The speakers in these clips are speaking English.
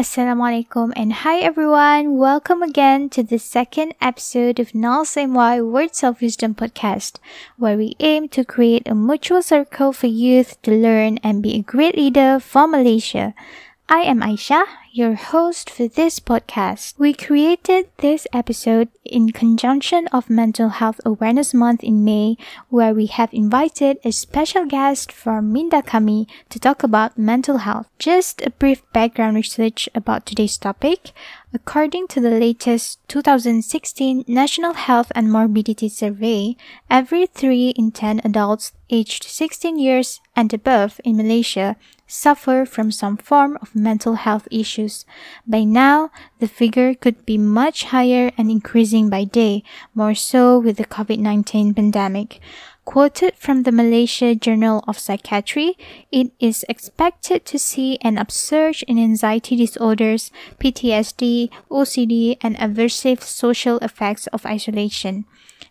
Assalamualaikum and hi everyone. Welcome again to the second episode of Nals MY Words of Wisdom podcast, where we aim to create a mutual circle for youth to learn and be a great leader for Malaysia. I am Aisha, your host for this podcast. We created this episode in conjunction of Mental Health Awareness Month in May, where we have invited a special guest from Mindakami to talk about mental health. Just a brief background research about today's topic. According to the latest 2016 National Health and Morbidity Survey, every 3 in 10 adults aged 16 years and above in Malaysia suffer from some form of mental health issues. By now, the figure could be much higher and increasing by day, more so with the COVID-19 pandemic. Quoted from the Malaysia Journal of Psychiatry, it is expected to see an upsurge in anxiety disorders, PTSD, OCD, and aversive social effects of isolation.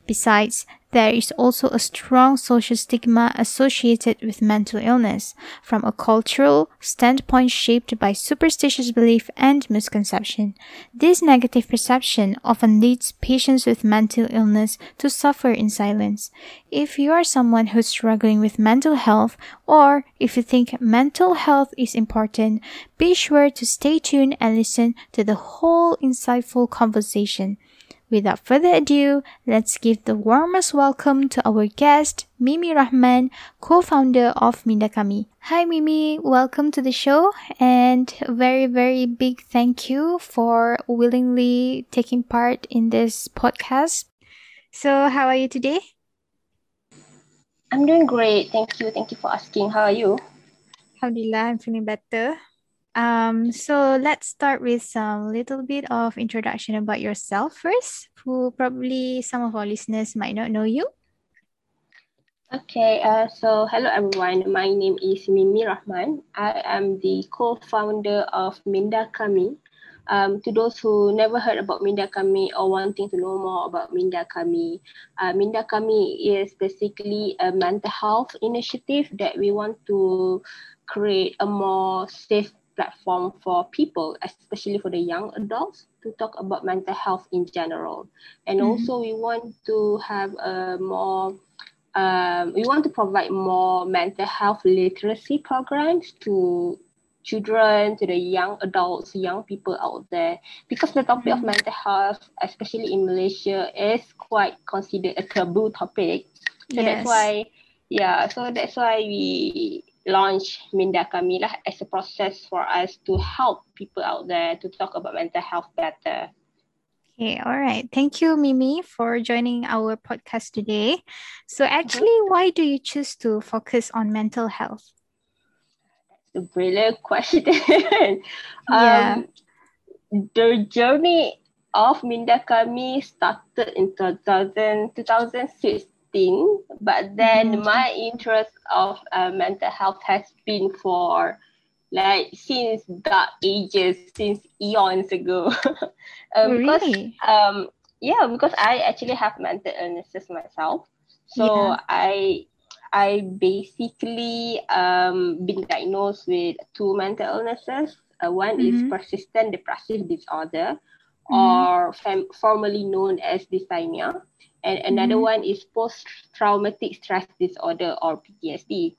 Besides, there is also a strong social stigma associated with mental illness from a cultural standpoint shaped by superstitious belief and misconception. This negative perception often leads patients with mental illness to suffer in silence. If you are someone who's struggling with mental health or if you think mental health is important, be sure to stay tuned and listen to the whole insightful conversation. Without further ado, let's give the warmest welcome to our guest, Mimi Rahman, co-founder of Mindakami. Hi Mimi, welcome to the show and very very big thank you for willingly taking part in this podcast. So, how are you today? I'm doing great. Thank you. Thank you for asking. How are you? Alhamdulillah, I'm feeling better. Um, so let's start with some little bit of introduction about yourself first, who probably some of our listeners might not know you. Okay, uh, so hello everyone. My name is Mimi Rahman. I am the co-founder of Minda Kami. Um, to those who never heard about Minda Kami or wanting to know more about Minda Kami, uh, Minda Kami is basically a mental health initiative that we want to create a more safe platform for people, especially for the young adults, to talk about mental health in general. And mm-hmm. also, we want to have a more um, we want to provide more mental health literacy programs to children, to the young adults, young people out there, because the topic mm-hmm. of mental health, especially in Malaysia, is quite considered a taboo topic. So yes. that's why, yeah, so that's why we launch Minda Kami lah as a process for us to help people out there to talk about mental health better. Okay, all right. Thank you, Mimi, for joining our podcast today. So, actually, mm-hmm. why do you choose to focus on mental health? That's a brilliant question. yeah. Um, the journey of Minda Kami started in 2000, 2006 but then mm-hmm. my interest of uh, mental health has been for like since dark ages since eons ago um, because really? um yeah because i actually have mental illnesses myself so yeah. i i basically um been diagnosed with two mental illnesses uh, one mm-hmm. is persistent depressive disorder mm-hmm. or fam- formerly known as dysthymia and another mm-hmm. one is post traumatic stress disorder or PTSD.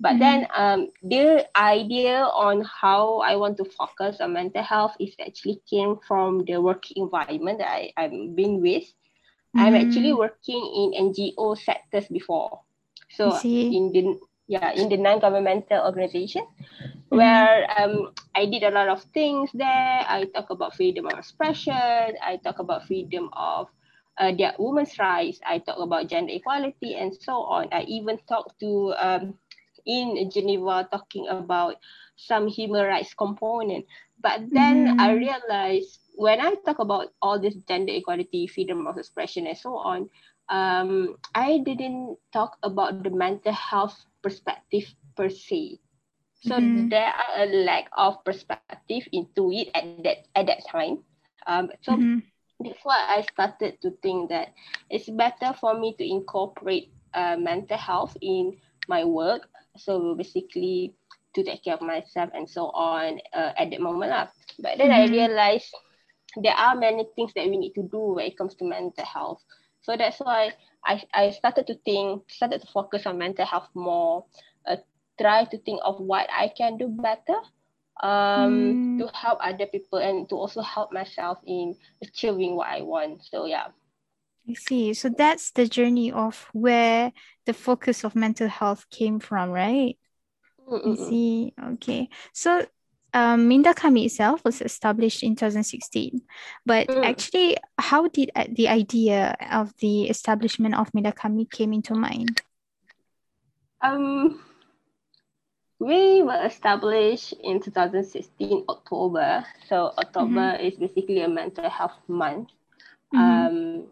But mm-hmm. then um, the idea on how I want to focus on mental health is actually came from the work environment that I, I've been with. Mm-hmm. I'm actually working in NGO sectors before. So in the yeah, in the non-governmental organization mm-hmm. where um, I did a lot of things there. I talk about freedom of expression. I talk about freedom of uh, their women's rights. I talk about gender equality and so on. I even talk to um, in Geneva talking about some human rights component. But then mm. I realized when I talk about all this gender equality, freedom of expression, and so on, um, I didn't talk about the mental health perspective per se. So mm-hmm. there are a lack of perspective into it at that at that time. Um, so mm-hmm why I started to think that it's better for me to incorporate uh, mental health in my work. So basically to take care of myself and so on uh, at that moment. Lah. But then mm-hmm. I realized there are many things that we need to do when it comes to mental health. So that's why I, I started to think, started to focus on mental health more, uh, try to think of what I can do better um, mm. to help other people and to also help myself in achieving what I want. So yeah. I see. So that's the journey of where the focus of mental health came from, right? Mm-mm. I see. Okay. So um, Minda Kami itself was established in 2016. But mm. actually, how did uh, the idea of the establishment of Mindakami came into mind? Um, we were established in 2016 October. So October mm-hmm. is basically a mental health month. Mm-hmm. Um,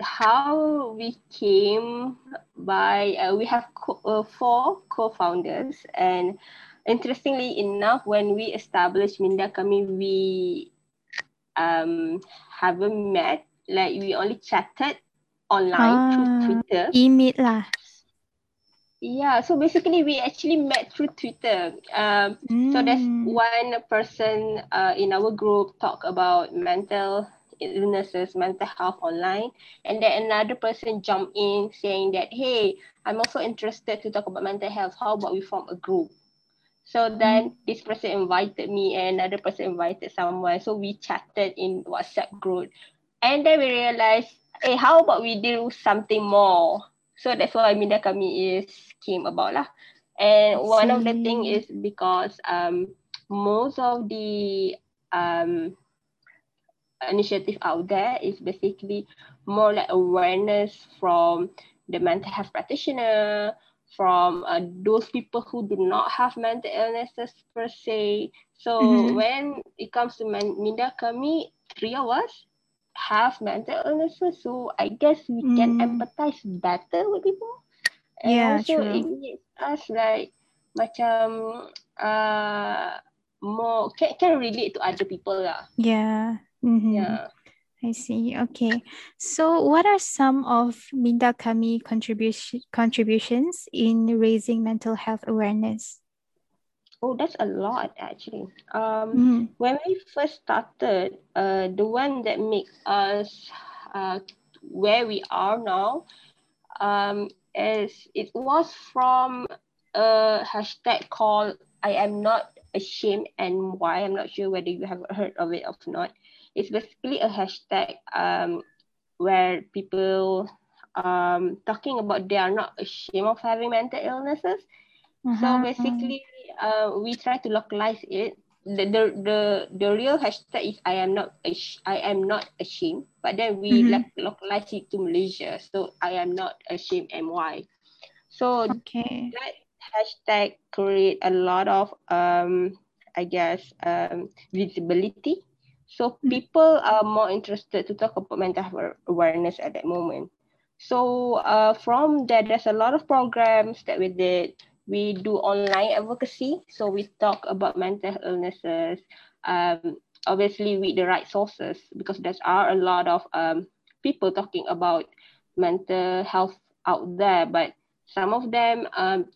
how we came by, uh, we have co- uh, four co-founders and interestingly enough, when we established Minda Kami, we um, haven't met. Like we only chatted online ah, through Twitter. E-meet lah. Yeah, so basically we actually met through Twitter. Um, mm. So there's hmm. one person uh, in our group talk about mental illnesses, mental health online, and then another person jump in saying that, hey, I'm also interested to talk about mental health. How about we form a group? So then mm. this person invited me and another person invited someone. So we chatted in WhatsApp group. And then we realized, hey, how about we do something more? So that's why Minda Kami is came about lah. And one of the thing is because um most of the um initiative out there is basically more like awareness from the mental health practitioner, from uh, those people who do not have mental illnesses per se. So mm-hmm. when it comes to Minda Kami, three of us have mental illnesses. So I guess we mm. can empathize better with people. And yeah, also true. it makes us like macam uh, more can, can relate to other people lah. Yeah. Mm-hmm. Yeah. I see. Okay. So, what are some of Minda Kami contribution contributions in raising mental health awareness? Oh, that's a lot actually. Um, mm-hmm. When we first started, uh, the one that makes us uh, where we are now um, is it was from a hashtag called I am not ashamed and why. I'm not sure whether you have heard of it or not it's basically a hashtag um, where people um, talking about they are not ashamed of having mental illnesses. Uh-huh. So basically, uh, we try to localize it. The, the the the real hashtag is I am not I am not ashamed, but then we mm-hmm. localize it to Malaysia. So I am not ashamed my. So okay. that hashtag create a lot of um I guess um visibility so hmm. people are more interested to talk about mental awareness at that moment. So uh, from that, there's a lot of programs that we did. We do online advocacy. So we talk about mental illnesses, um, obviously with the right sources, because there are a lot of um, people talking about mental health out there, but some of them um,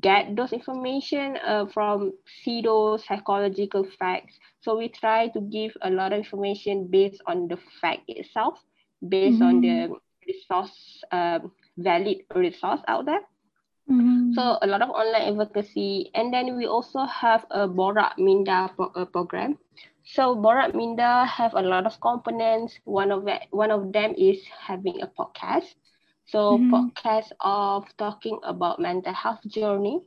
get those information uh, from pseudo psychological facts. So we try to give a lot of information based on the fact itself, based mm-hmm. on the mm-hmm. resource, uh, valid resource out there. Mm-hmm. So a lot of online advocacy, and then we also have a Borak Minda pro- uh, program. So Borak Minda have a lot of components. One of it, one of them is having a podcast. So mm-hmm. podcast of talking about mental health journey.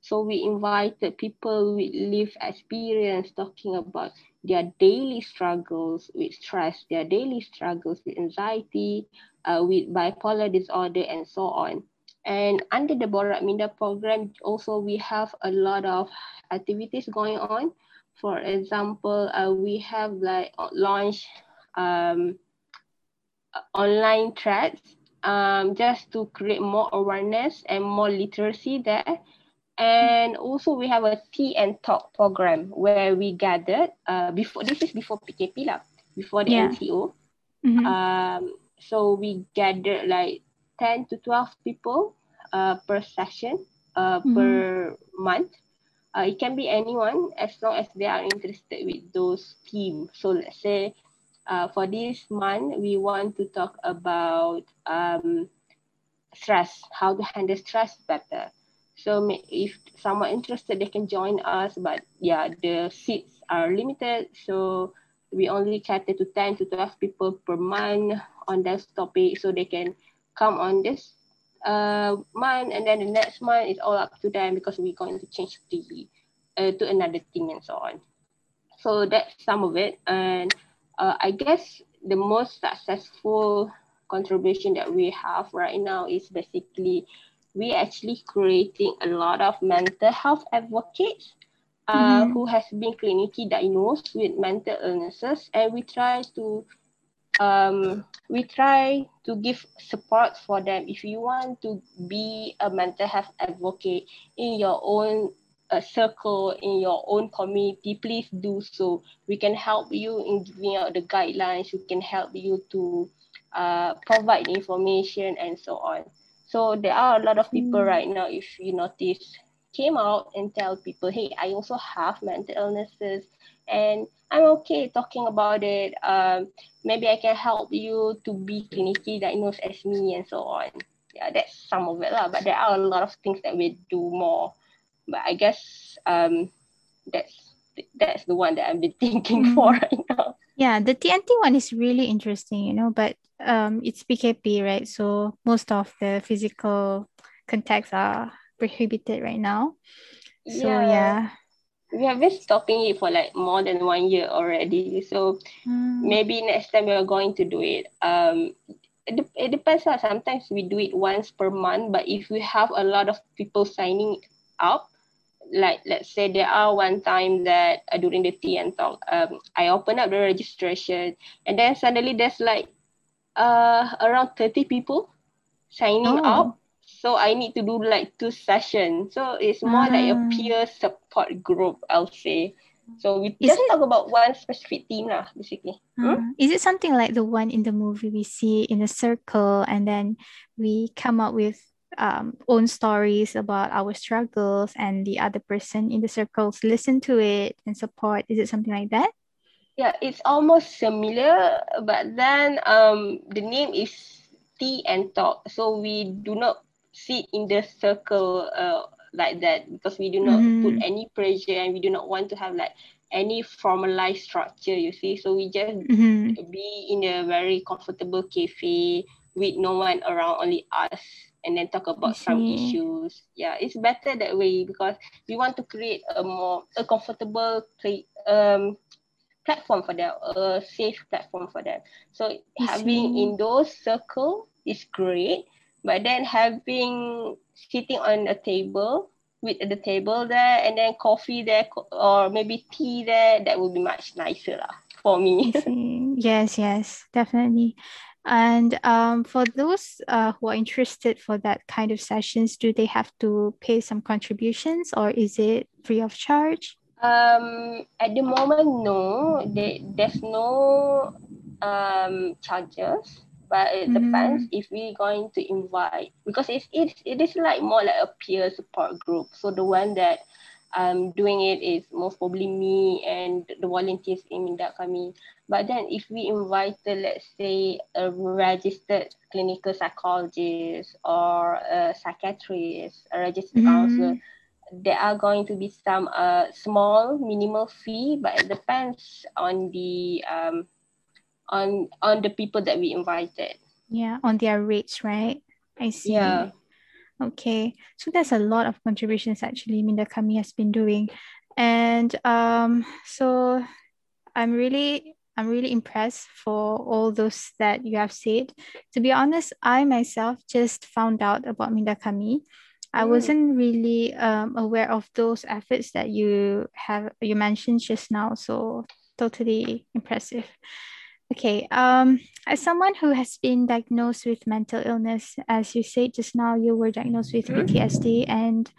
So we invited people with lived experience talking about their daily struggles with stress, their daily struggles with anxiety, uh, with bipolar disorder, and so on. And under the Borak Minda program, also we have a lot of activities going on. For example, uh, we have like launched um, online threads um, just to create more awareness and more literacy there. And also we have a tea and talk program where we gathered uh, before this is before PKP lah, before the yeah. MCO. Mm-hmm. Um, so we gathered like 10 to 12 people uh, per session uh, mm-hmm. per month. Uh, it can be anyone as long as they are interested with those themes. So let's say uh, for this month, we want to talk about um, stress, how to handle stress better. So if someone interested, they can join us. But yeah, the seats are limited. So we only cater to 10 to 12 people per month on this topic. So they can come on this uh, month and then the next month is all up to them because we're going to change the uh, to another thing and so on. So that's some of it. And uh, I guess the most successful contribution that we have right now is basically we actually creating a lot of mental health advocates uh, mm-hmm. who has been clinically diagnosed with mental illnesses and we try to um, we try to give support for them if you want to be a mental health advocate in your own uh, circle in your own community please do so we can help you in giving out the guidelines we can help you to uh, provide information and so on. So there are a lot of people mm. right now, if you notice, came out and tell people, hey, I also have mental illnesses and I'm okay talking about it. Um, maybe I can help you to be clinically diagnosed as me and so on. Yeah, that's some of it. Lah. But there are a lot of things that we do more. But I guess um, that's that's the one that I've been thinking mm. for right now. Yeah, the TNT one is really interesting, you know, but um it's PKP, right? So most of the physical contacts are prohibited right now. So yeah. yeah. We have been stopping it for like more than one year already. So mm. maybe next time we are going to do it. Um it, it depends. Uh, sometimes we do it once per month, but if we have a lot of people signing up, like let's say there are one time that uh, during the tea and talk, um, I open up the registration and then suddenly there's like uh around 30 people signing oh. up so i need to do like two sessions so it's more like a ah. peer support group i'll say. So we is just talk about one specific theme lah basically. Hmm? is it something like the one in the movie we see in a circle and then we come up with um, own stories about our struggles and the other person in the circles listen to it and support? Is it something like that? Yeah, it's almost similar, but then um, the name is tea and talk. So we do not sit in the circle uh, like that because we do not mm. put any pressure and we do not want to have like any formalized structure, you see. So we just mm-hmm. be in a very comfortable cafe with no one around, only us and then talk about some issues. Yeah, it's better that way because we want to create a more a comfortable um platform for them, a safe platform for them. So I having see. in those circle is great, but then having sitting on a table with the table there and then coffee there or maybe tea there, that would be much nicer lah for me. yes, yes, definitely. And um, for those uh, who are interested for that kind of sessions, do they have to pay some contributions or is it free of charge? Um, at the moment, no. There, there's no um charges, but it mm. depends if we're going to invite because it's it, it is like more like a peer support group. So the one that um doing it is most probably me and the volunteers in Minda kami. But then if we invite, let's say, a registered clinical psychologist or a psychiatrist, a registered mm. counselor, there are going to be some uh, small minimal fee, but it depends on the um, on on the people that we invited. Yeah, on their rates, right? I see. Yeah. Okay, so that's a lot of contributions actually Minda Kami has been doing, and um, so I'm really I'm really impressed for all those that you have said. To be honest, I myself just found out about Minda Kami I mm. wasn't really um, aware of those efforts that you have you mentioned just now. So totally impressive. Okay. Um, as someone who has been diagnosed with mental illness, as you said just now, you were diagnosed with mm-hmm. PTSD and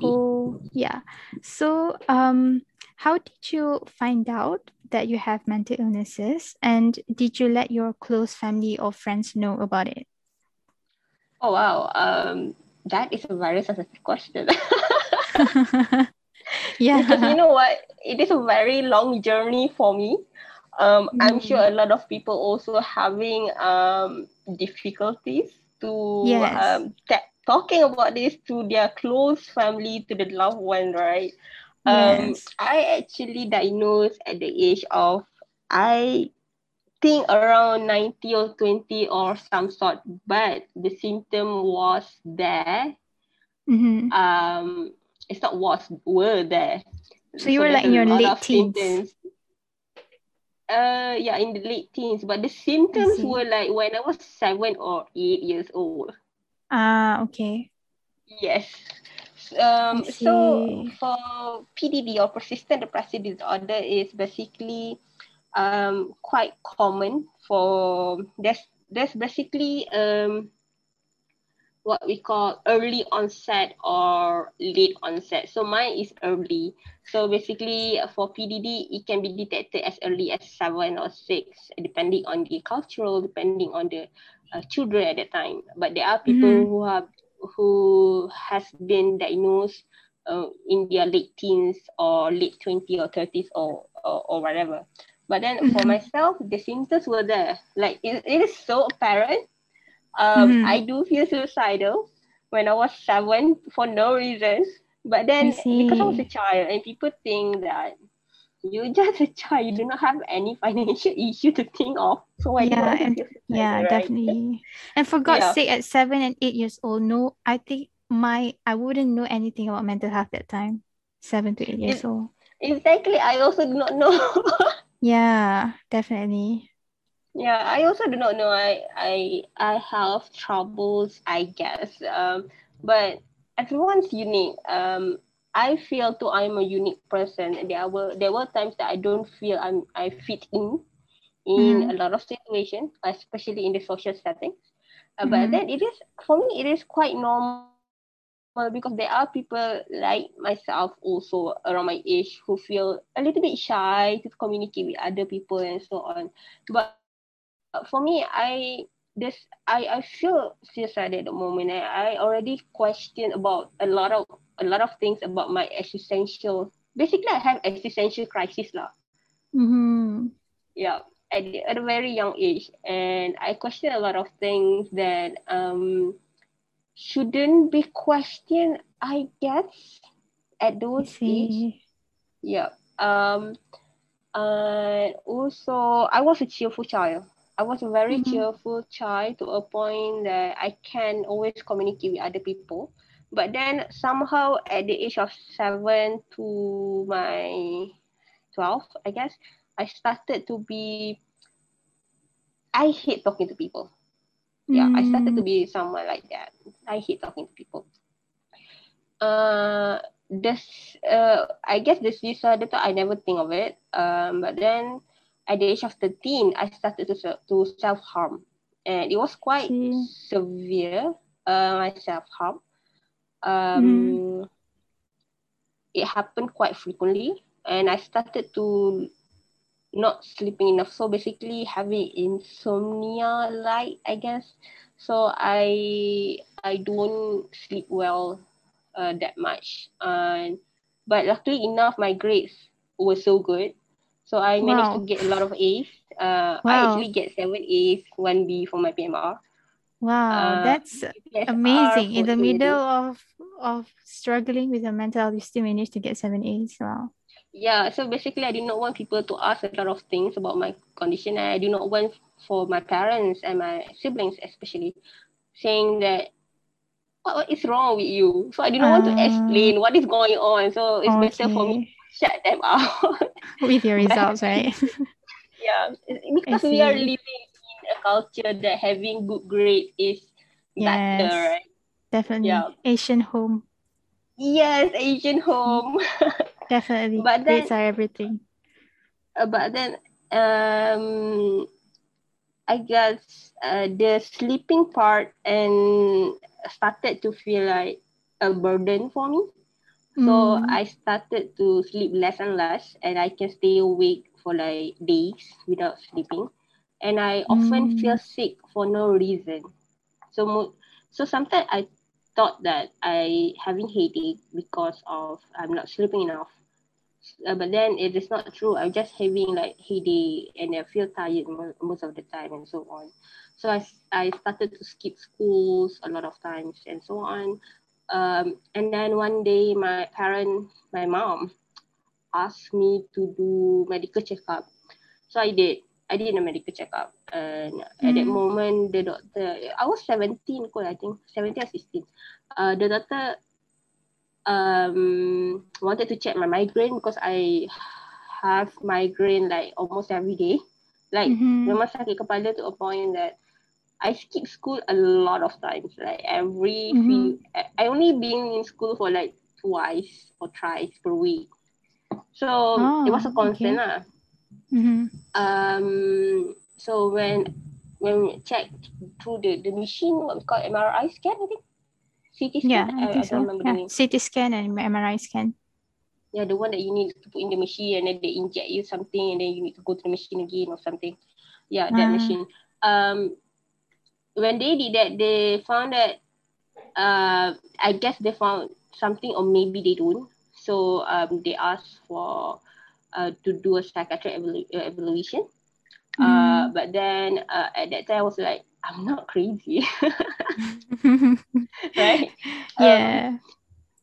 cool, yeah. So um, how did you find out that you have mental illnesses, and did you let your close family or friends know about it? Oh wow. Um, that is a very sensitive question. Yeah. Because you know what? It is a very long journey for me. Um, mm. I'm sure a lot of people also having um, difficulties to yes. um, t- talking about this to their close family, to the loved one, right? Um, yes. I actually diagnosed at the age of, I think around 90 or 20 or some sort, but the symptom was there. Mm-hmm. Um, it's not was, were there. So you so were like in your late teens? Symptoms. Uh, yeah, in the late teens, but the symptoms were like when I was seven or eight years old. Ah, okay. Yes. Um, so for PDD or persistent depressive disorder is basically um, quite common for there's there's basically um, what we call early onset or late onset. So mine is early. So basically for PDD, it can be detected as early as seven or six, depending on the cultural, depending on the uh, children at that time. But there are people mm-hmm. who have who has been diagnosed uh, in their late teens or late 20s or 30s or, or, or whatever. But then mm-hmm. for myself, the symptoms were there. Like it, it is so apparent. Um, mm-hmm. I do feel suicidal when I was seven for no reason. But then I because I was a child and people think that you're just a child, you do not have any financial issue to think of. So why yeah, and, yeah, right? definitely. And for God's yeah. sake, at seven and eight years old, no, I think my I wouldn't know anything about mental health that time. Seven to eight years it, old. Exactly. I also do not know. yeah, definitely. Yeah, I also do not know. I I I have troubles, I guess. Um, but everyone's unique. Um, I feel too I'm a unique person. There were there were times that I don't feel I'm I fit in in mm. a lot of situations, especially in the social settings. Uh, mm. But mm-hmm. then it is for me it is quite normal because there are people like myself also around my age who feel a little bit shy to communicate with other people and so on. But for me, I this I, I feel suicide at the moment. I, I already question about a lot of a lot of things about my existential. Basically, I have existential crisis lah. Mm-hmm. Yeah, at, at a very young age, and I question a lot of things that um shouldn't be questioned. I guess at those age. Yeah. Um. And also, I was a cheerful child. I was a very mm-hmm. cheerful child to a point that I can always communicate with other people. But then somehow at the age of seven to my 12, I guess, I started to be, I hate talking to people. Yeah, mm. I started to be mm. someone like that. I hate talking to people. Uh, this, uh, I guess this disorder, I never think of it. Um, but then at the age of 13, I started to, to self-harm. And it was quite mm. severe, uh, my self-harm um, mm. it happened quite frequently and I started to not sleeping enough. So basically having insomnia like I guess. So I I don't sleep well uh, that much. And but luckily enough my grades were so good. So I managed wow. to get a lot of A's. Uh, wow. I actually get seven A's, one B for my PMR. Wow, uh, that's amazing. In the middle of of struggling with your mental health, you still managed to get seven A's. Wow. Yeah, so basically, I did not want people to ask a lot of things about my condition. I do not want for my parents and my siblings, especially, saying that what, what is wrong with you. So I didn't uh, want to ah. explain what is going on. So it's okay. better for me shut them out with your results, right? yeah, because we are living in a culture that having good grade is yes, better, right? Definitely. Yeah. Asian home. Yes, Asian home. Definitely. but then, grades are everything. Uh, but then um I guess uh, the sleeping part and started to feel like a burden for me. So mm. I started to sleep less and less, and I can stay awake for like days without sleeping and I often mm. feel sick for no reason. So so sometimes I thought that I having headache because of I'm not sleeping enough. Uh, but then it is not true. I'm just having like headache and I feel tired most of the time and so on. So I, I started to skip schools a lot of times and so on. Um, and then one day my parent, my mom, asked me to do medical checkup. So I did. I did a medical checkup. And mm. at that mm. moment, the doctor, I was 17, I think, 17 or 16. Uh, the doctor um, wanted to check my migraine because I have migraine like almost every day. Like, mm-hmm. memang sakit kepala to a point that I skip school a lot of times. Like every mm-hmm. few, I only been in school for like twice or thrice per week. So oh, it was a constant okay. lah. Mm-hmm. Um. So when when we check through the the machine, what we call MRI scan, I think. CT scan. Yeah, I, I I so. Yeah. CT scan and MRI scan. Yeah, the one that you need to put in the machine and then they inject you something and then you need to go to the machine again or something. Yeah, that uh. machine. Um, when they did that, they found that uh, I guess they found something or maybe they don't. So um, they asked for uh, to do a psychiatric evalu- uh, evaluation. Mm. Uh, but then uh, at that time I was like, I'm not crazy. right? Yeah. Um,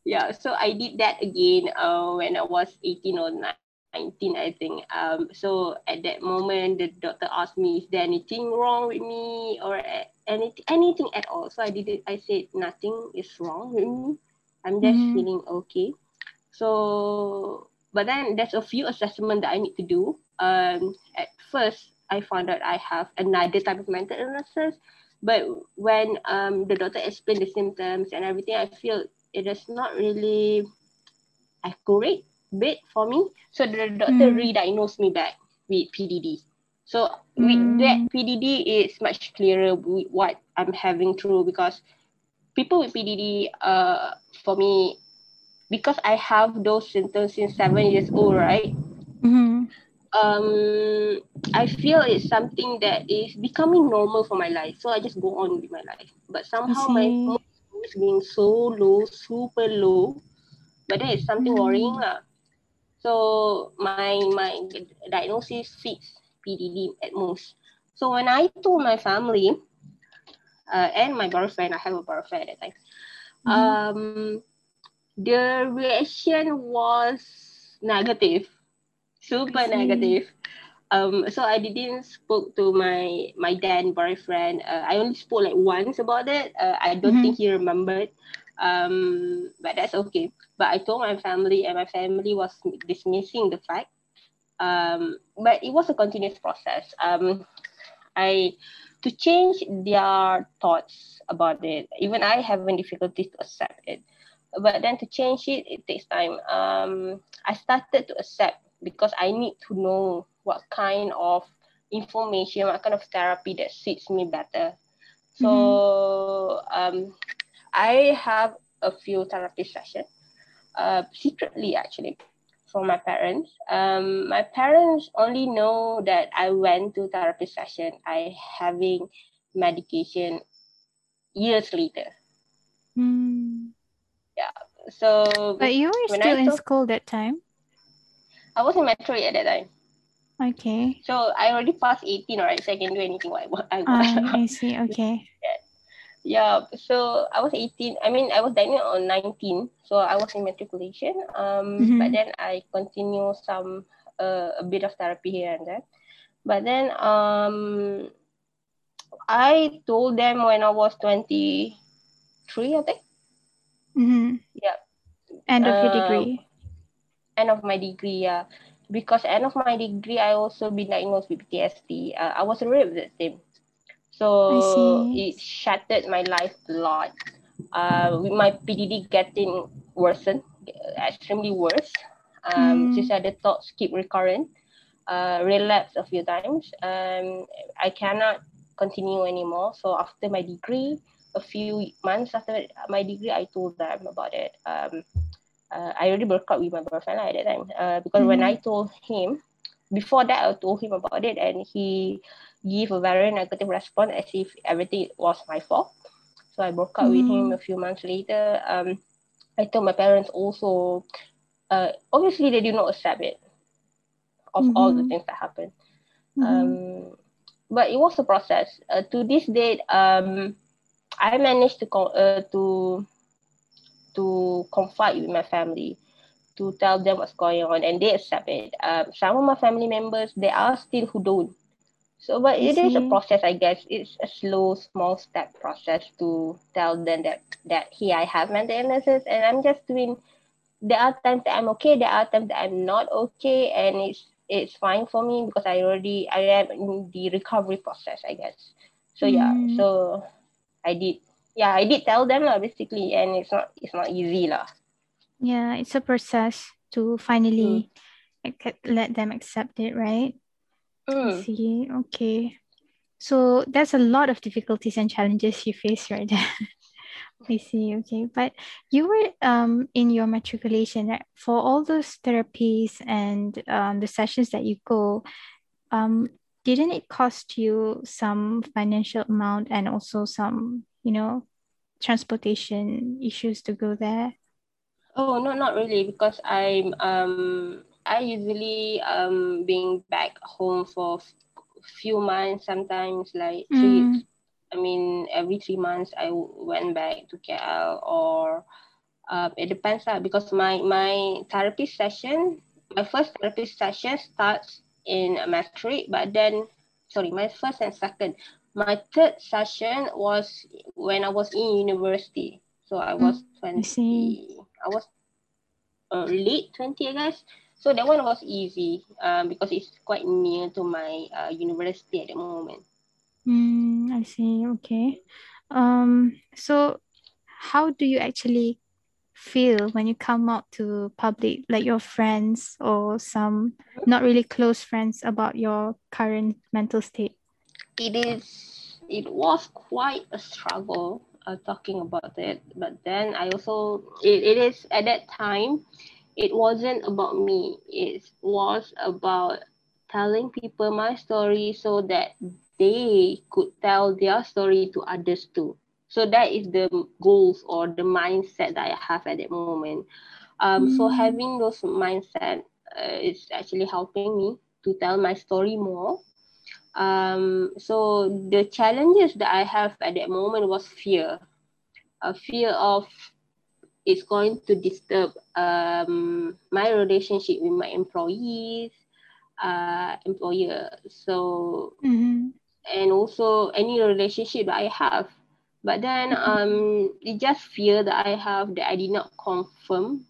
yeah. So I did that again uh, when I was 18 or 19. 19, I think. Um, so at that moment, the doctor asked me, "Is there anything wrong with me or anything, anything at all?" So I did it. I said, "Nothing is wrong with me. I'm just mm-hmm. feeling okay." So, but then there's a few assessment that I need to do. Um, at first, I found out I have another type of mental illnesses, but when um the doctor explained the symptoms and everything, I feel it is not really accurate bit for me. So the doctor mm. re-diagnosed me back with PDD. So mm. with that PDD, it's much clearer what I'm having through because people with PDD, uh, for me, because I have those symptoms since seven years old, right? Mm-hmm. Um, I feel it's something that is becoming normal for my life. So I just go on with my life. But somehow my mood is being so low, super low. But then it's something mm. worrying lah. So my my diagnosis fits PDD at most. So when I told my family uh, and my boyfriend, I have a boyfriend at that time, mm-hmm. um, the reaction was negative, super negative. Um, so I didn't spoke to my my then boyfriend. Uh, I only spoke like once about it. Uh, I don't mm-hmm. think he remembered. Um, but that's okay. But I told my family, and my family was dismissing the fact. Um, but it was a continuous process. Um, I to change their thoughts about it. Even I having difficulties to accept it. But then to change it, it takes time. Um, I started to accept because I need to know what kind of information, what kind of therapy that suits me better. So mm-hmm. um, I have a few therapy sessions, uh, secretly actually, from my parents. Um, my parents only know that I went to therapy session. I having medication years later. Mm. Yeah. So. But you were still in school that time. I was in metro at that time. Okay. So I already passed 18, right? so I can do anything I want. I, want. Uh, I see. Okay. yeah. Yeah, so I was 18. I mean, I was diagnosed on 19. So I was in matriculation. Um, mm-hmm. But then I continue some, uh, a bit of therapy here and there. But then um, I told them when I was 23, I think. Mm-hmm. Yeah. End of uh, your degree. End of my degree, yeah. Because end of my degree, I also been diagnosed with PTSD. Uh, I was raped at the same so it shattered my life a lot. Uh, with my PDD getting worsened, extremely worse. Um, mm. Suicidal thoughts keep recurring. Uh, relapse a few times. Um, I cannot continue anymore. So after my degree, a few months after my degree, I told them about it. Um, uh, I already broke up with my boyfriend at that time uh, because mm. when I told him, before that, I told him about it, and he give a very negative response as if everything was my fault. So I broke up mm-hmm. with him mm-hmm. a few months later. Um, I told my parents also. Uh, obviously, they did not accept it of mm-hmm. all the mm-hmm. things that happened. Mm-hmm. Um, but it was a process. Uh, to this date, um, I managed to con- uh, to to confide with my family, to tell them what's going on, and they accept it. Um, some of my family members, there are still who don't. So, but it is a process, I guess. It's a slow, small step process to tell them that that here I have mental illnesses, and I'm just doing. There are times that I'm okay. There are times that I'm not okay, and it's it's fine for me because I already I am in the recovery process, I guess. So yeah, mm. so I did yeah, I did tell them lah basically and it's not it's not easy lah. Yeah, it's a process to finally mm. let them accept it, right? Mm. I see. Okay. So there's a lot of difficulties and challenges you face right there. I see. Okay, but you were um in your matriculation right? for all those therapies and um the sessions that you go. Um, didn't it cost you some financial amount and also some, you know, transportation issues to go there? Oh no, not really, because I'm um I usually um being back home for a few months, sometimes like three mm. I mean, every three months I went back to KL or uh, it depends uh, because my my therapy session, my first therapy session starts in matric, but then sorry, my first and second, my third session was when I was in university. So I was mm, 20, I, I was uh, late 20, I guess. So that one was easy um, because it's quite near to my uh, university at the moment. Mm, I see. Okay. Um, so how do you actually feel when you come out to public, like your friends or some not really close friends about your current mental state? It is, it was quite a struggle uh, talking about it. But then I also, it, it is at that time, it wasn't about me. It was about telling people my story so that they could tell their story to others too. So that is the goals or the mindset that I have at that moment. Um, mm. So having those mindset uh, is actually helping me to tell my story more. Um, so the challenges that I have at that moment was fear, a fear of it's going to disturb um, my relationship with my employees, uh, employer. So mm-hmm and also any relationship that I have. But then mm-hmm. um, it's just fear that I have that I did not confirm,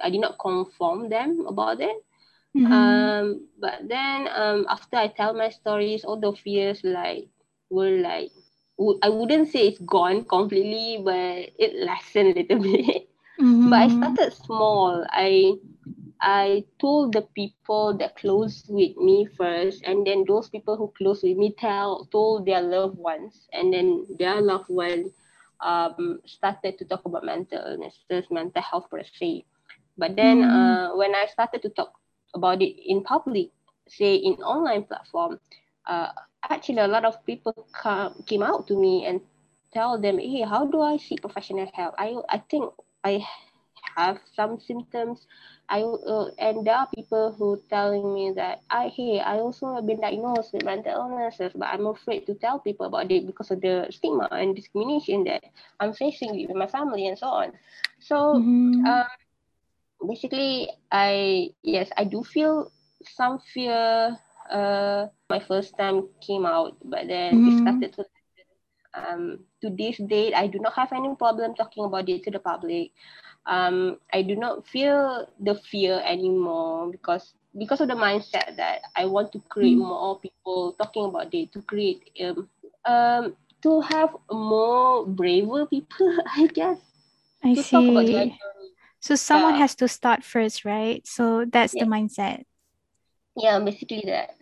I did not confirm them about it. Mm-hmm. Um, but then um, after I tell my stories, all the fears like were like I wouldn't say it's gone completely, but it lessened a little bit. Mm-hmm. But I started small. I I told the people that close with me first, and then those people who close with me tell told their loved ones, and then their loved one um, started to talk about mental illnesses, mental health per se. But then mm. uh, when I started to talk about it in public, say in online platform, uh, actually a lot of people come, came out to me and tell them, hey, how do I seek professional help? I I think I have some symptoms I uh, and there are people who telling me that I hey I also have been diagnosed with mental illnesses, but I'm afraid to tell people about it because of the stigma and discrimination that I'm facing with my family and so on. So mm-hmm. um, basically, I yes I do feel some fear. Uh, my first time came out, but then mm-hmm. it started to um, to this date, I do not have any problem talking about it to the public um, I do not feel the fear anymore because because of the mindset that I want to create mm. more people talking about it to create um, um to have more braver people, I guess. I see. So someone yeah. has to start first, right? So that's yeah. the mindset. Yeah, basically that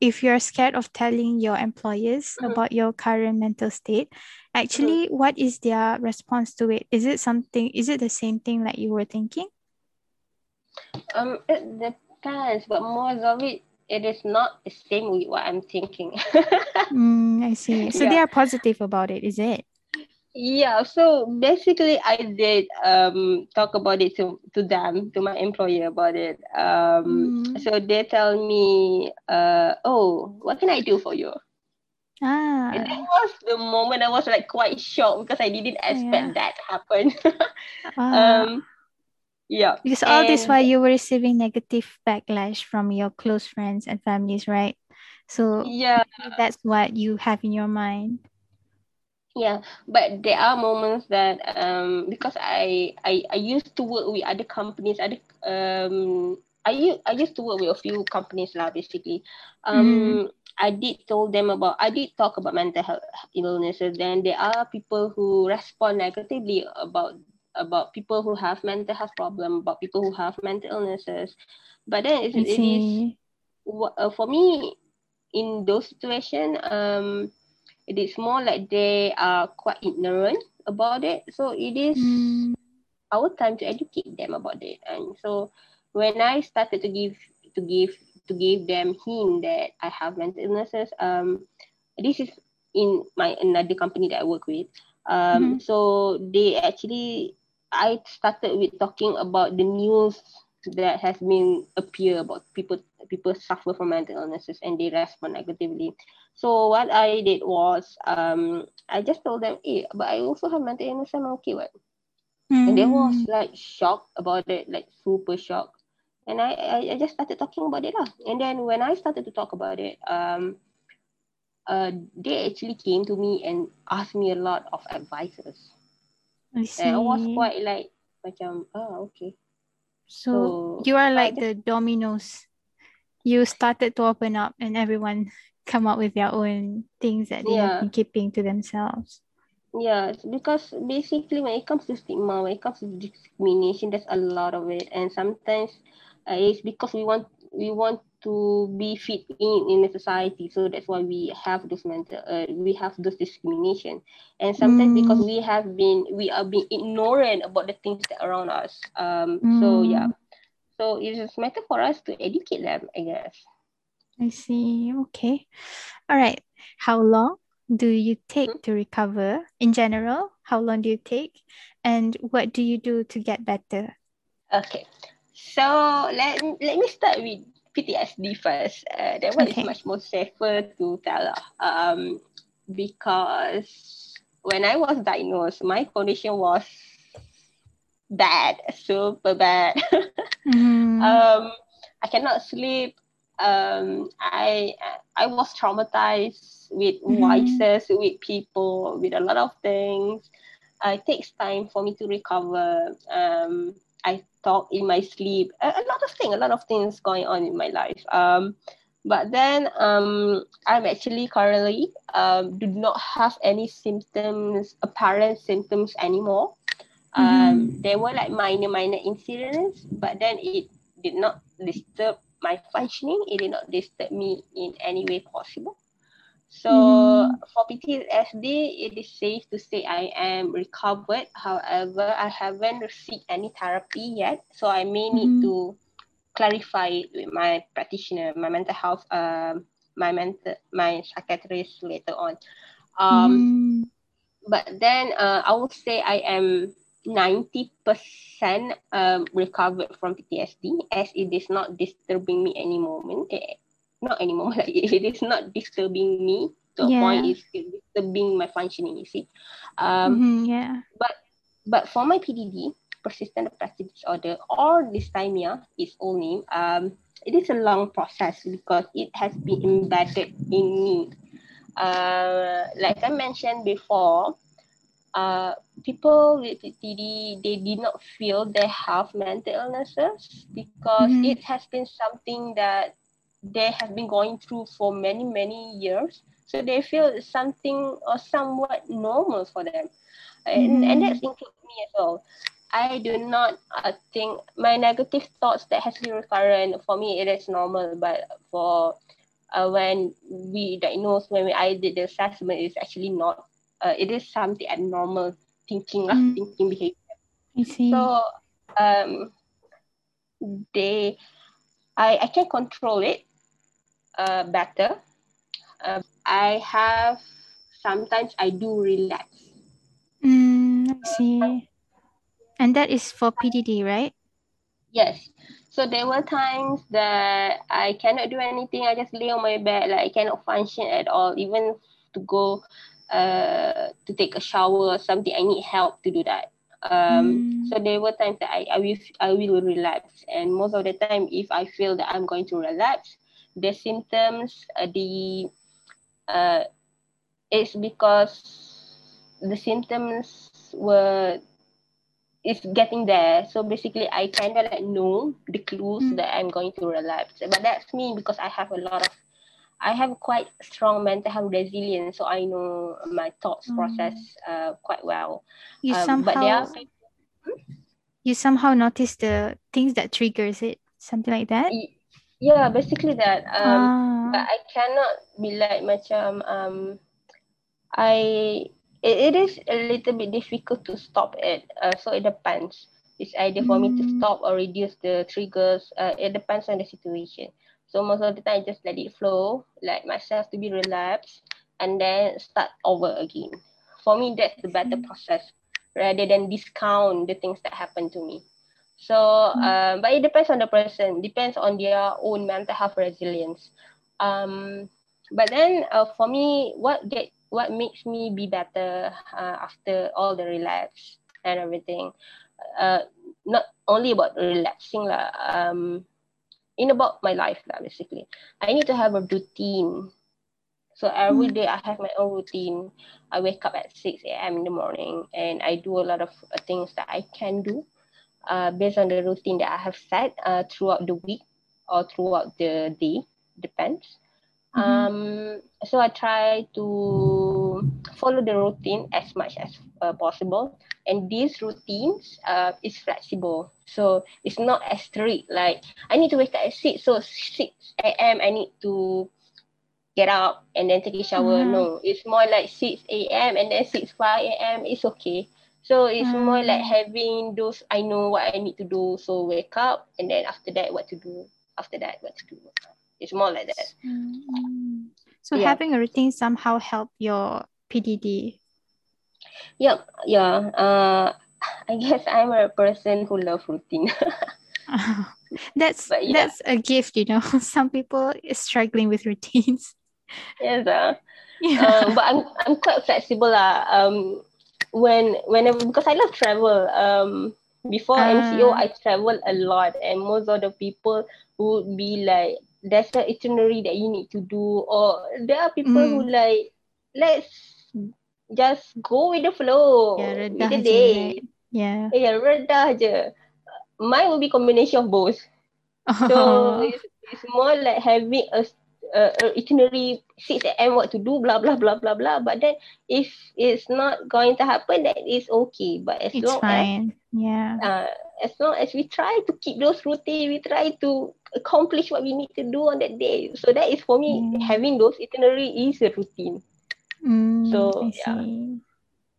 if you're scared of telling your employers mm-hmm. about your current mental state actually mm-hmm. what is their response to it is it something is it the same thing that you were thinking um it depends but most of it it is not the same with what i'm thinking mm, i see so yeah. they are positive about it is it Yeah, so basically I did um talk about it to, to them, to my employer about it. Um mm. so they tell me, uh oh, what can I do for you? Ah. And that was the moment I was like quite shocked because I didn't expect yeah. that to happen. ah. Um yeah. Because all and, this while you were receiving negative backlash from your close friends and families, right? So yeah, that's what you have in your mind yeah but there are moments that um because i i, I used to work with other companies other um I, used, I used to work with a few companies lah basically. Um mm. I did told them about I did talk about mental health illnesses. Then there are people who respond negatively about about people who have mental health problem about people who have mental illnesses. But then it, it is uh, for me in those situations um it is more like they are quite ignorant about it. So it is mm. our time to educate them about it. And so when I started to give to give to give them hint that I have mental illnesses, um, this is in my another company that I work with. Um, mm-hmm. so they actually I started with talking about the news that has been appear about people people suffer from mental illnesses and they respond negatively. So what I did was um I just told them, hey, but I also have mental illness, I'm okay, what? Mm. And they was like shocked about it, like super shocked. And I, I, I just started talking about it. Lah. And then when I started to talk about it, um uh they actually came to me and asked me a lot of advices. I see. And I was quite like macam, oh okay. So, so you are like the dominoes. You started to open up and everyone come up with their own things that they yeah. have been keeping to themselves. Yeah, because basically when it comes to stigma, when it comes to discrimination, there's a lot of it, and sometimes uh, it's because we want we want to be fit in in a society, so that's why we have those mental uh, we have those discrimination, and sometimes mm. because we have been we are being ignorant about the things that around us. Um, mm. so yeah, so it is just a matter for us to educate them, I guess. I see. Okay. All right. How long do you take mm-hmm. to recover in general? How long do you take? And what do you do to get better? Okay. So let, let me start with PTSD first. Uh, that one okay. is much more safer to tell. Um, because when I was diagnosed, my condition was bad, super bad. mm-hmm. um, I cannot sleep um, I I was traumatized with mm-hmm. voices, with people, with a lot of things. Uh, it takes time for me to recover. Um, I talk in my sleep. A, a, lot of things, a lot of things going on in my life. Um, but then um, I'm actually currently um, do not have any symptoms, apparent symptoms anymore. Um, mm-hmm. There were like minor, minor incidents, but then it did not disturb my functioning, it did not disturb me in any way possible. So mm. for PTSD, it is safe to say I am recovered. However, I haven't received any therapy yet, so I may need mm. to clarify it with my practitioner, my mental health, um, my mental, my psychiatrist later on. Um, mm. But then uh, I would say I am 90% um, recovered from PTSD as it is not disturbing me any moment. Eh, not anymore, like it is not disturbing me to a point it's disturbing my functioning, you see. Um, mm-hmm, yeah. But but for my PDD, persistent depressive disorder or dysthymia, old name, um, it is a long process because it has been embedded in me. Uh, like I mentioned before, uh, people with PDD, they did not feel they have mental illnesses because mm-hmm. it has been something that they have been going through for many, many years. So they feel something or somewhat normal for them. And, mm-hmm. and that's include me as well. I do not uh, think my negative thoughts that has been recurrent for me it is normal, but for uh, when we diagnose when we, I did the assessment, it's actually not uh, it is something abnormal thinking lah, mm. thinking behavior. I see. So um, they, I I can control it uh, better. Uh, I have sometimes I do relax. Mm. I see. And that is for PDD, right? Yes. So there were times that I cannot do anything. I just lay on my bed, like I cannot function at all, even to go uh, to take a shower or something. I need help to do that. Um, mm. So there were times that I, I will I will relapse, and most of the time, if I feel that I'm going to relapse, the symptoms, uh, the uh, it's because the symptoms were is getting there. So basically, I kind of like know the clues mm. that I'm going to relapse. But that's me because I have a lot of, I have quite strong mental health resilience. So I know my thoughts mm. process uh, quite well. You um, somehow, but are, you somehow notice the things that triggers it, something like that. Yeah, basically that. Um, ah. But I cannot be like macam um, I it, it is a little bit difficult to stop it. Uh, so it depends. It's either for mm. me to mm. stop or reduce the triggers. Uh, it depends on the situation. So most of the time, I just let it flow, let myself to be relaxed, and then start over again. For me, that's the better mm. process rather than discount the things that happen to me. So, mm. um, but it depends on the person, depends on their own mental health resilience. Um, but then uh, for me, what get what makes me be better uh, after all the relapse and everything uh, not only about relaxing lah um in about my life lah basically. I need to have a routine. So every mm. i have my own routine. I wake up at 6 a.m in the morning and i do a lot of uh, things that i can do uh, based on the routine that i have set uh, throughout the week or throughout the day. Depends Mm-hmm. Um, so I try to follow the routine as much as uh, possible. And these routines uh, is flexible. So it's not as strict. Like I need to wake up at 6. So 6 a.m. I need to get up and then take a shower. Mm. No, it's more like 6 a.m. and then 6, 5 a.m. It's okay. So it's mm. more like having those, I know what I need to do. So wake up and then after that, what to do. After that, what to do. It's more like that. Mm. So yeah. having a routine somehow help your PDD. Yeah, yeah. Uh, I guess I'm a person who love routine. that's yeah. that's a gift, you know. Some people is struggling with routines. Yes, uh, yeah. Um, but I'm I'm quite flexible. Uh, um, when whenever because I love travel. Um, before uh, MCO, I travel a lot, and most of the people would be like, there's an itinerary that you need to do or there are people mm. who like let's just go with the flow yeah, with the day right? yeah yeah redah je mine will be combination of both so it's, it's more like having a uh, itinerary 6 a.m. what to do blah blah blah blah blah but then if it's not going to happen that is okay but as it's long fine. as yeah uh, as long as we try to keep those routine we try to accomplish what we need to do on that day so that is for me mm. having those itinerary is a routine mm, so yeah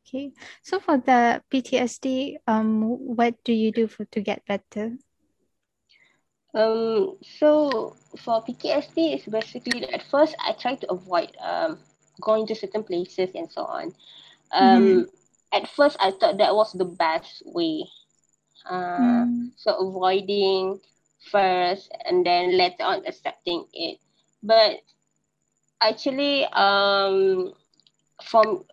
okay so for the ptsd um what do you do for to get better um, so for PTSD, it's basically at first I try to avoid um, going to certain places and so on. Um, mm-hmm. At first, I thought that was the best way. Uh, mm. So avoiding first and then later on accepting it. But actually, um, from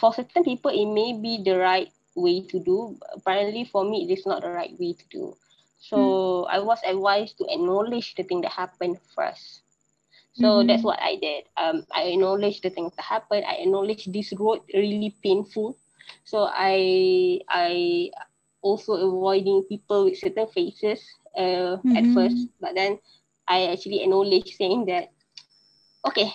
for certain people, it may be the right way to do. Apparently, for me, it is not the right way to do. So mm. I was advised to acknowledge the thing that happened first. So mm-hmm. that's what I did. Um, I acknowledged the things that happened. I acknowledged this road really painful. So I I also avoiding people with certain faces uh, mm-hmm. at first, but then I actually acknowledged saying that, okay,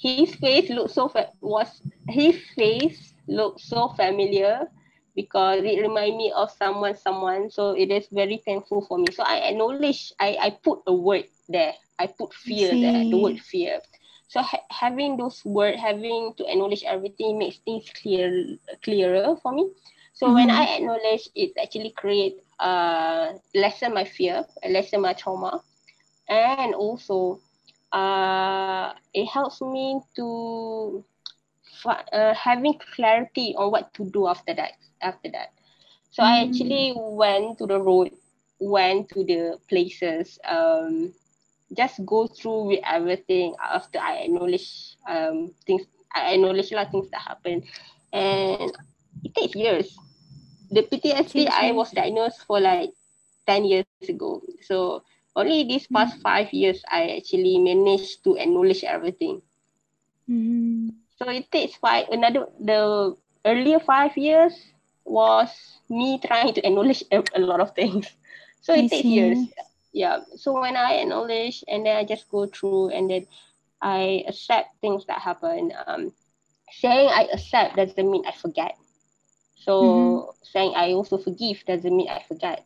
his face looked so fa- was his face looked so familiar because it remind me of someone someone. So it is very painful for me. So i acknowledge i i put a word there. I put fear there the word fear. So ha- having those word having to acknowledge everything makes things clear clearer for me so mm-hmm. when i acknowledge it actually create uh lessen my fear lessen my trauma and also uh it helps me to uh, having clarity on what to do after that. After that, so mm. I actually went to the road, went to the places, um, just go through with everything after I acknowledge um things. I acknowledge a lot of things that happen, and it takes years. The PTSD I was diagnosed for like ten years ago. So only these past mm. five years I actually managed to acknowledge everything. Mm. So it takes five another the earlier five years was me trying to acknowledge a, a lot of things. So it I takes see. years. Yeah. So when I acknowledge and then I just go through and then I accept things that happen. Um, saying I accept doesn't mean I forget. So mm-hmm. saying I also forgive doesn't mean I forget.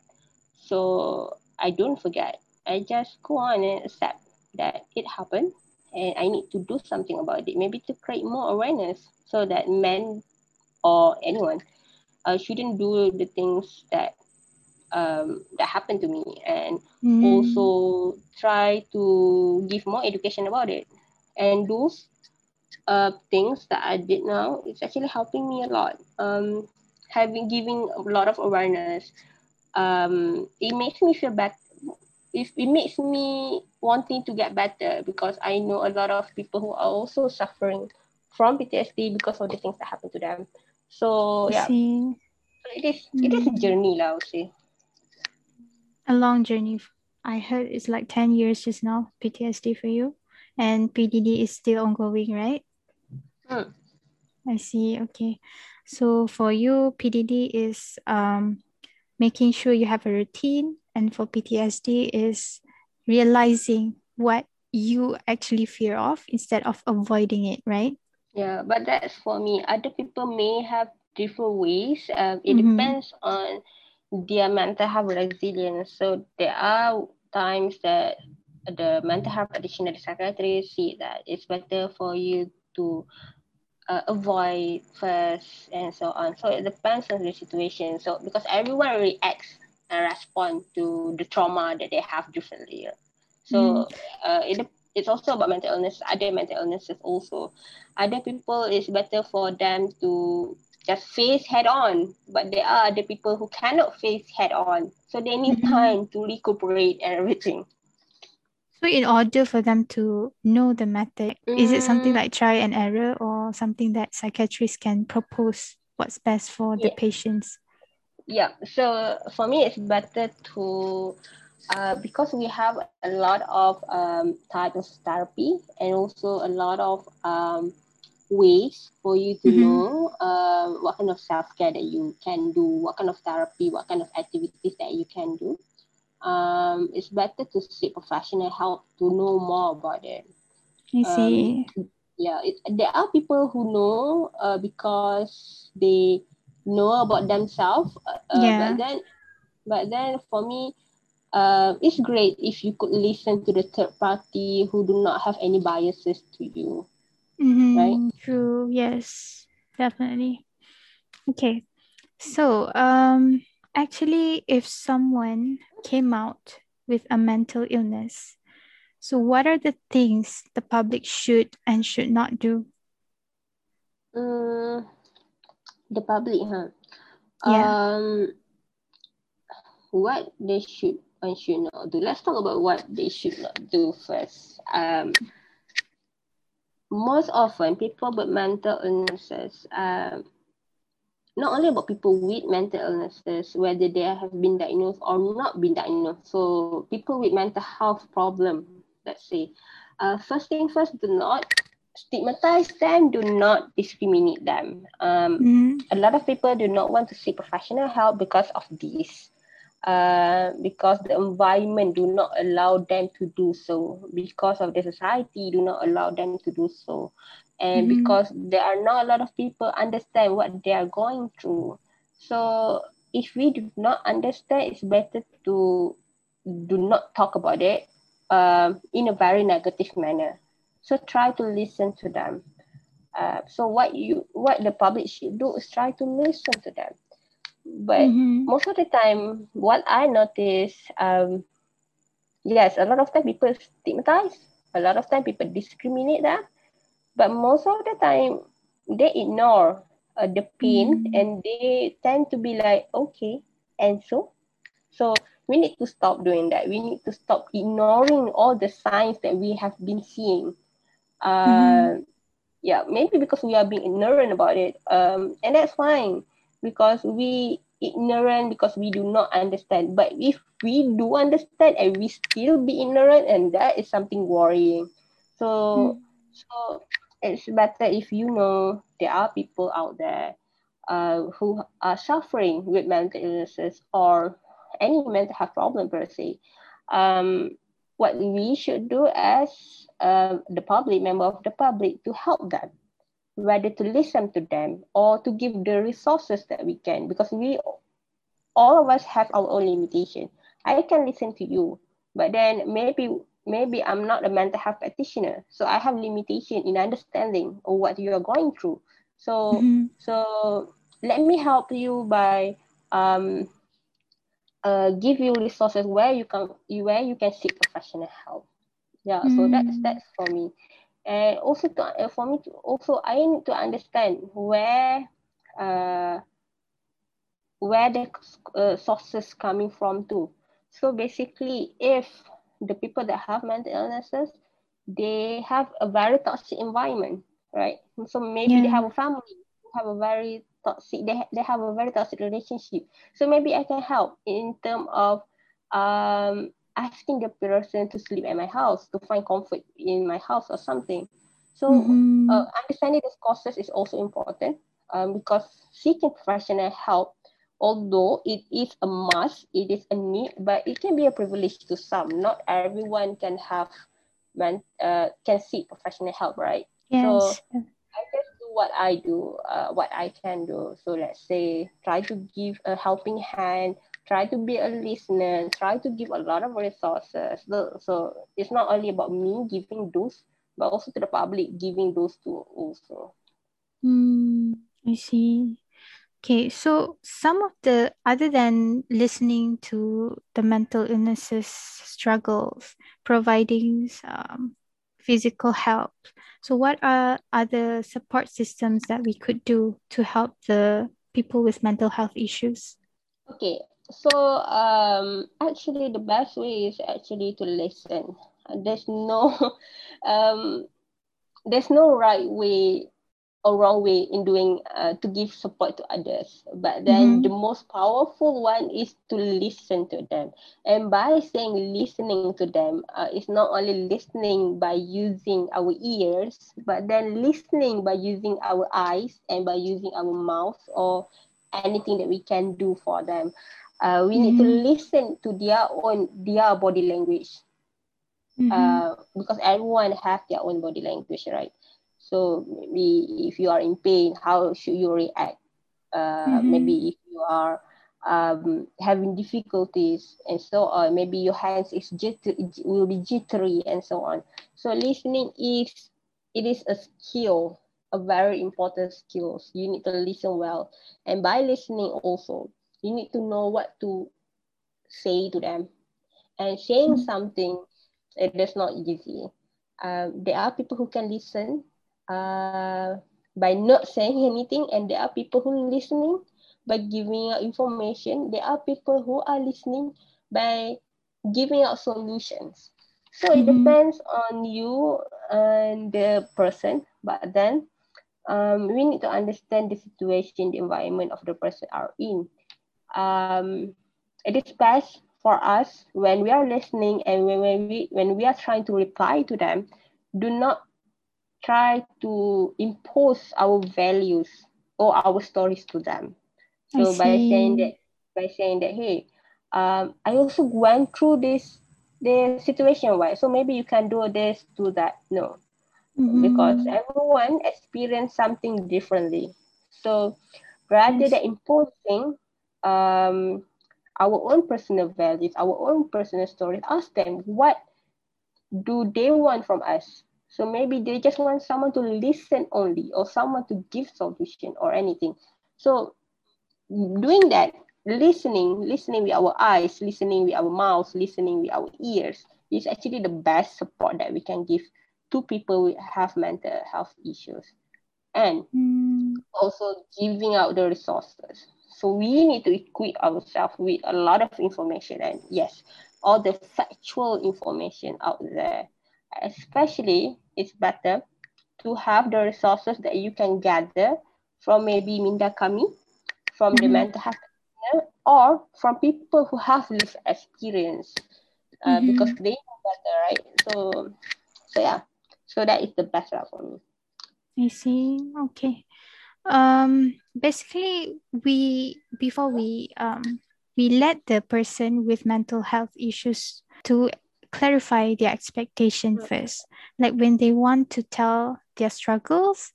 So I don't forget. I just go on and accept that it happened and I need to do something about it. Maybe to create more awareness so that men or anyone uh, shouldn't do the things that um, that happened to me and mm. also try to give more education about it. And those uh, things that I did now, it's actually helping me a lot. Um, having giving a lot of awareness, um, it makes me feel better. It, it makes me wanting to get better because I know a lot of people who are also suffering from PTSD because of the things that happen to them. So yeah, See. it is it is a mm. journey, lah. I would say. A long journey. I heard it's like ten years just now PTSD for you, and PDD is still ongoing, right? Mm. I see. Okay. So for you, PDD is um, making sure you have a routine, and for PTSD is realizing what you actually fear of instead of avoiding it, right? Yeah, but that's for me. Other people may have different ways. Um, it mm-hmm. depends on their mental health resilience. So there are times that the mental health practitioner, the psychiatrist, see that it's better for you to uh, avoid first and so on. So it depends on the situation. So because everyone reacts and respond to the trauma that they have differently. So mm. uh, it, it's also about mental illness, other mental illnesses also. Other people, it's better for them to just face head on, but there are other people who cannot face head on. So they need mm-hmm. time to recuperate and everything. So, in order for them to know the method, mm. is it something mm. like try and error or something that psychiatrists can propose what's best for the patients? Yeah, so for me, it's better to, uh, because we have a lot of um, types of therapy and also a lot of um, ways for you to mm-hmm. know uh, what kind of self-care that you can do, what kind of therapy, what kind of activities that you can do um, it's better to seek professional help to know more about it. I see. Um, yeah, it, there are people who know uh, because they know about themselves. Uh, uh yeah. But then, but then for me, uh, it's great if you could listen to the third party who do not have any biases to you. Mm-hmm. Right. True. Yes. Definitely. Okay. So, um, actually, if someone came out with a mental illness, so what are the things the public should and should not do? Uh, the public, huh? Yeah. Um, what they should and should not do. Let's talk about what they should not do first. Um, most often, people with mental illnesses um, not only about people with mental illnesses, whether they have been diagnosed or not been diagnosed. So people with mental health problem, let's say, uh, first thing first, do not stigmatize them, do not discriminate them. Um, mm-hmm. A lot of people do not want to seek professional help because of this. Uh, because the environment do not allow them to do so because of the society do not allow them to do so and mm-hmm. because there are not a lot of people understand what they are going through. So if we do not understand it's better to do not talk about it um, in a very negative manner. So try to listen to them. Uh, so what you what the public should do is try to listen to them. But mm-hmm. most of the time what i notice um, yes a lot of time people stigmatize. A lot of time people discriminate them but most of the time they ignore uh, the pain mm. and they tend to be like okay and so? So we need to stop doing that. We need to stop ignoring all the signs that we have been seeing. Uh, mm. yeah maybe because we are being ignorant about it. Um, and that's fine. Because we ignorant because we do not understand. But if we do understand and we still be ignorant and that is something worrying. So mm. so it's better if you know there are people out there uh, who are suffering with mental illnesses or any mental health problem per se. Um, what we should do as uh, the public, member of the public, to help them, whether to listen to them or to give the resources that we can, because we, all of us have our own limitation. I can listen to you, but then maybe maybe I'm not a mental health practitioner, so I have limitation in understanding of what you are going through. So mm-hmm. so let me help you by um, uh, give you resources where you can where you can seek professional help. Yeah, mm. so that's that's for me, and also to, uh, for me to also I need to understand where uh, where the uh, sources coming from too. So basically, if the people that have mental illnesses, they have a very toxic environment, right? So maybe yeah. they have a family, have a very toxic they, they have a very toxic relationship so maybe i can help in terms of um asking the person to sleep at my house to find comfort in my house or something so mm-hmm. uh, understanding these causes is also important um, because seeking professional help although it is a must it is a need but it can be a privilege to some not everyone can have man, uh, can seek professional help right yes. so I just do what I do, uh, what I can do. So let's say try to give a helping hand, try to be a listener, try to give a lot of resources. So it's not only about me giving those, but also to the public giving those to also. Mm, I see. Okay, so some of the other than listening to the mental illnesses struggles, providing um, physical help, so, what are other support systems that we could do to help the people with mental health issues? Okay, so um, actually, the best way is actually to listen. There's no, um, there's no right way or wrong way in doing uh, to give support to others but then mm-hmm. the most powerful one is to listen to them and by saying listening to them uh, it's not only listening by using our ears but then listening by using our eyes and by using our mouth or anything that we can do for them uh, we mm-hmm. need to mm-hmm. listen to their own their body language mm-hmm. uh, because everyone have their own body language right so maybe if you are in pain, how should you react? Uh, mm-hmm. Maybe if you are um, having difficulties and so on, maybe your hands is jitter, will be jittery and so on. So listening is it is a skill, a very important skill. You need to listen well, and by listening also, you need to know what to say to them, and saying mm-hmm. something it is not easy. Um, there are people who can listen uh, by not saying anything and there are people who are listening by giving out information there are people who are listening by giving out solutions so mm-hmm. it depends on you and the person but then um, we need to understand the situation the environment of the person are in um, it is best for us when we are listening and when, when we when we are trying to reply to them do not try to impose our values or our stories to them. So by saying that, by saying that, hey, um, I also went through this the situation, right? So maybe you can do this, do that. No, mm-hmm. because everyone experience something differently. So rather than imposing um, our own personal values, our own personal stories, ask them what do they want from us so maybe they just want someone to listen only or someone to give solution or anything. So doing that, listening, listening with our eyes, listening with our mouths, listening with our ears is actually the best support that we can give to people who have mental health issues. and mm. also giving out the resources. So we need to equip ourselves with a lot of information and yes, all the factual information out there. Especially, it's better to have the resources that you can gather from maybe Minda Kami, from mm-hmm. the mental health or from people who have lived experience uh, mm-hmm. because they know better, right? So, so yeah, so that is the best route for me. I see. Okay. Um, basically, we before we um we let the person with mental health issues to clarify their expectation first. Like when they want to tell their struggles,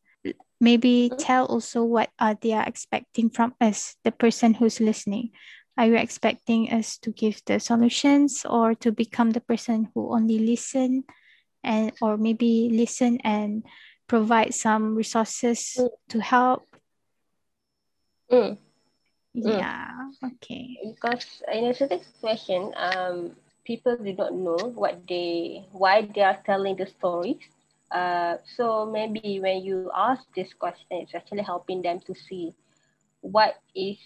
maybe mm-hmm. tell also what are they are expecting from us, the person who's listening. Are you expecting us to give the solutions or to become the person who only listen and or maybe listen and provide some resources mm. to help? Mm. Yeah, okay. Because in a certain situation, um, people do not know what they, why they are telling the stories. Uh, so maybe when you ask this question, it's actually helping them to see what is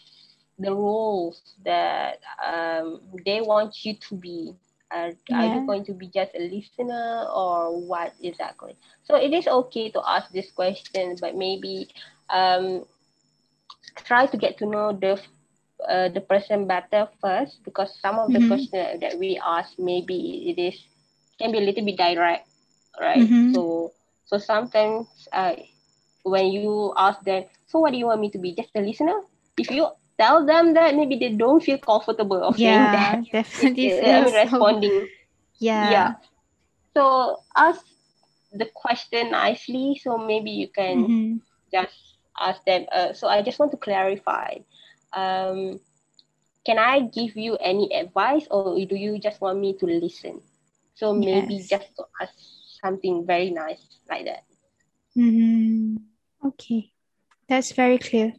the roles that um, they want you to be are, yeah. are you going to be just a listener or what exactly? So it is okay to ask this question, but maybe um, try to get to know the uh, the person better first because some of the mm-hmm. questions that we ask maybe it is can be a little bit direct, right? Mm-hmm. So so sometimes uh, when you ask them, so what do you want me to be? Just a listener? If you tell them that maybe they don't feel comfortable of yeah, saying that. Definitely them responding. Yeah. Yeah. So ask the question nicely. So maybe you can mm-hmm. just ask them. Uh, so I just want to clarify. Um, can I give you any advice, or do you just want me to listen? So maybe yes. just to ask something very nice like that. Mm-hmm. Okay, that's very clear.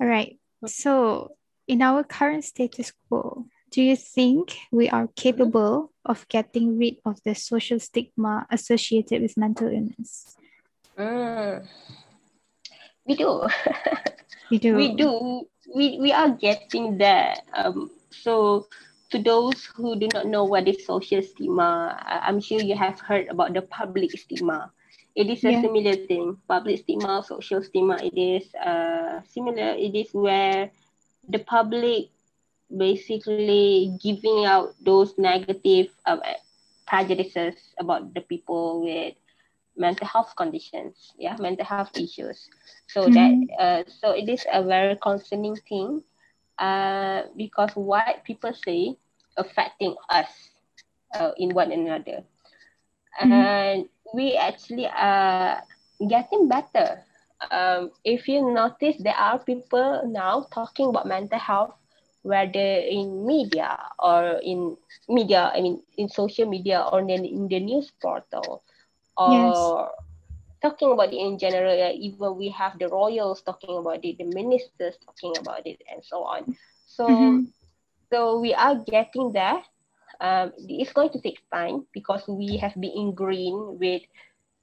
All right. So, in our current status quo, do you think we are capable of getting rid of the social stigma associated with mental illness? Mm. We do. we do. We do. We, we are getting there. Um, so, to those who do not know what is social stigma, I'm sure you have heard about the public stigma. It is a yeah. similar thing. Public stigma, social stigma, it is uh, similar. It is where the public basically giving out those negative uh, prejudices about the people with mental health conditions, yeah, mental health issues. So mm-hmm. that uh, so it is a very concerning thing, uh, because what people say affecting us uh, in one another, mm-hmm. and we actually are getting better. Um, if you notice, there are people now talking about mental health, whether in media or in media, I mean, in social media or in, in the news portal, or talking about it in general. Even we have the royals talking about it, the ministers talking about it, and so on. So, mm-hmm. so we are getting there um, it's going to take time because we have been ingrained with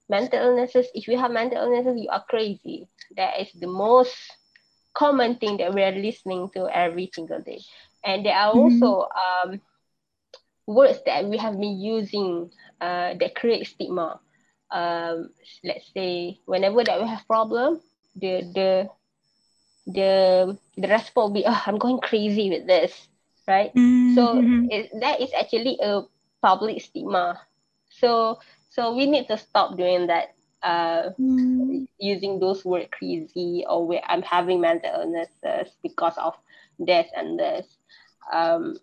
mental illnesses. If you have mental illnesses, you are crazy. That is the most common thing that we are listening to every single day. And there are mm-hmm. also um, words that we have been using uh, that create stigma. Um, let's say whenever that we have problem, the the the the response will be, oh, I'm going crazy with this right? Mm-hmm. So it, that is actually a public stigma. So so we need to stop doing that. Uh, mm. using those word crazy or where I'm having mental illnesses because of this and this. Um,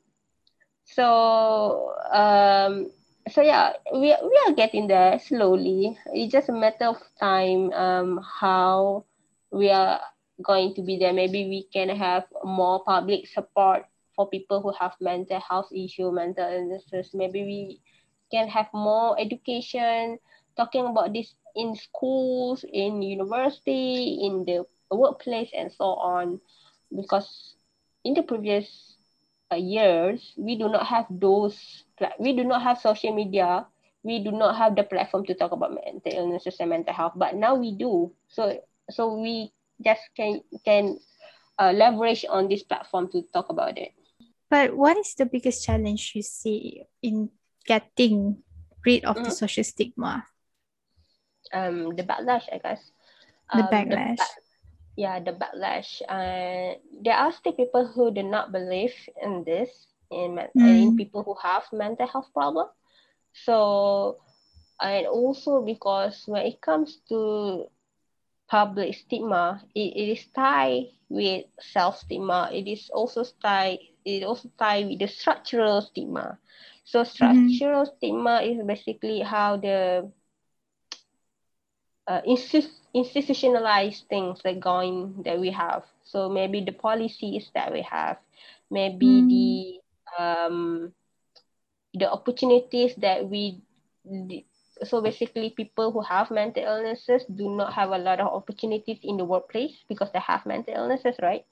so um, so yeah, we we are getting there slowly. It's just a matter of time. Um, how we are going to be there. Maybe we can have more public support for people who have mental health issue, mental illnesses. Maybe we can have more education talking about this in schools, in university, in the workplace, and so on. Because in the previous years, we do not have those, we do not have social media we do not have the platform to talk about mental illnesses and mental health, but now we do. So so we just can can uh, leverage on this platform to talk about it. But what is the biggest challenge you see in getting rid of mm. the social stigma? Um, the backlash, I guess. The um, backlash. The yeah, the backlash. Uh, there are still people who do not believe in this, in, mm. in people who have mental health problem. So, and also because when it comes to public stigma, it, it is tied with self stigma. It is also tied. It also tied with the structural stigma. So mm-hmm. structural mm-hmm. stigma is basically how the uh, institutionalized things that going that we have. So maybe the policies that we have, maybe mm. the um, the opportunities that we so basically people who have mental illnesses do not have a lot of opportunities in the workplace because they have mental illnesses right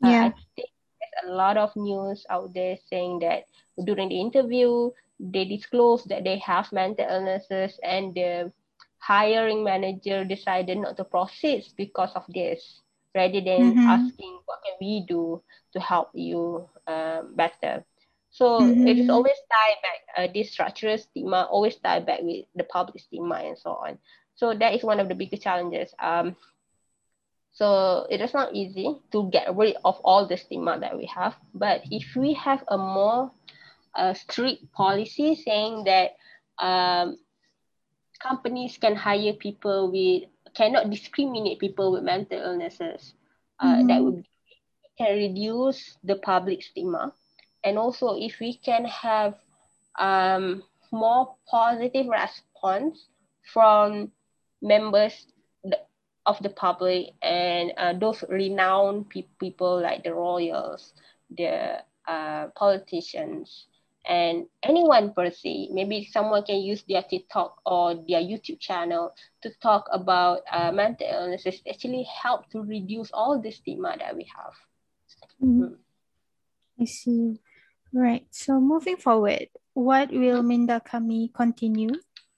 yeah uh, I think there's a lot of news out there saying that during the interview they disclose that they have mental illnesses and the hiring manager decided not to proceed because of this rather than mm-hmm. asking what can we do to help you um, better so mm-hmm. it is always tied back, uh, this structural stigma always tied back with the public stigma and so on. So that is one of the biggest challenges. Um, so it is not easy to get rid of all the stigma that we have. But if we have a more uh, strict policy saying that um, companies can hire people with, cannot discriminate people with mental illnesses, uh, mm-hmm. that would can reduce the public stigma. And also if we can have um, more positive response from members of the public and uh, those renowned pe- people like the royals, the uh, politicians, and anyone per se. Maybe someone can use their TikTok or their YouTube channel to talk about uh, mental illnesses. Actually, help to reduce all the stigma that we have. Mm-hmm. Mm. I see. Right. So moving forward, what will Minda Kami continue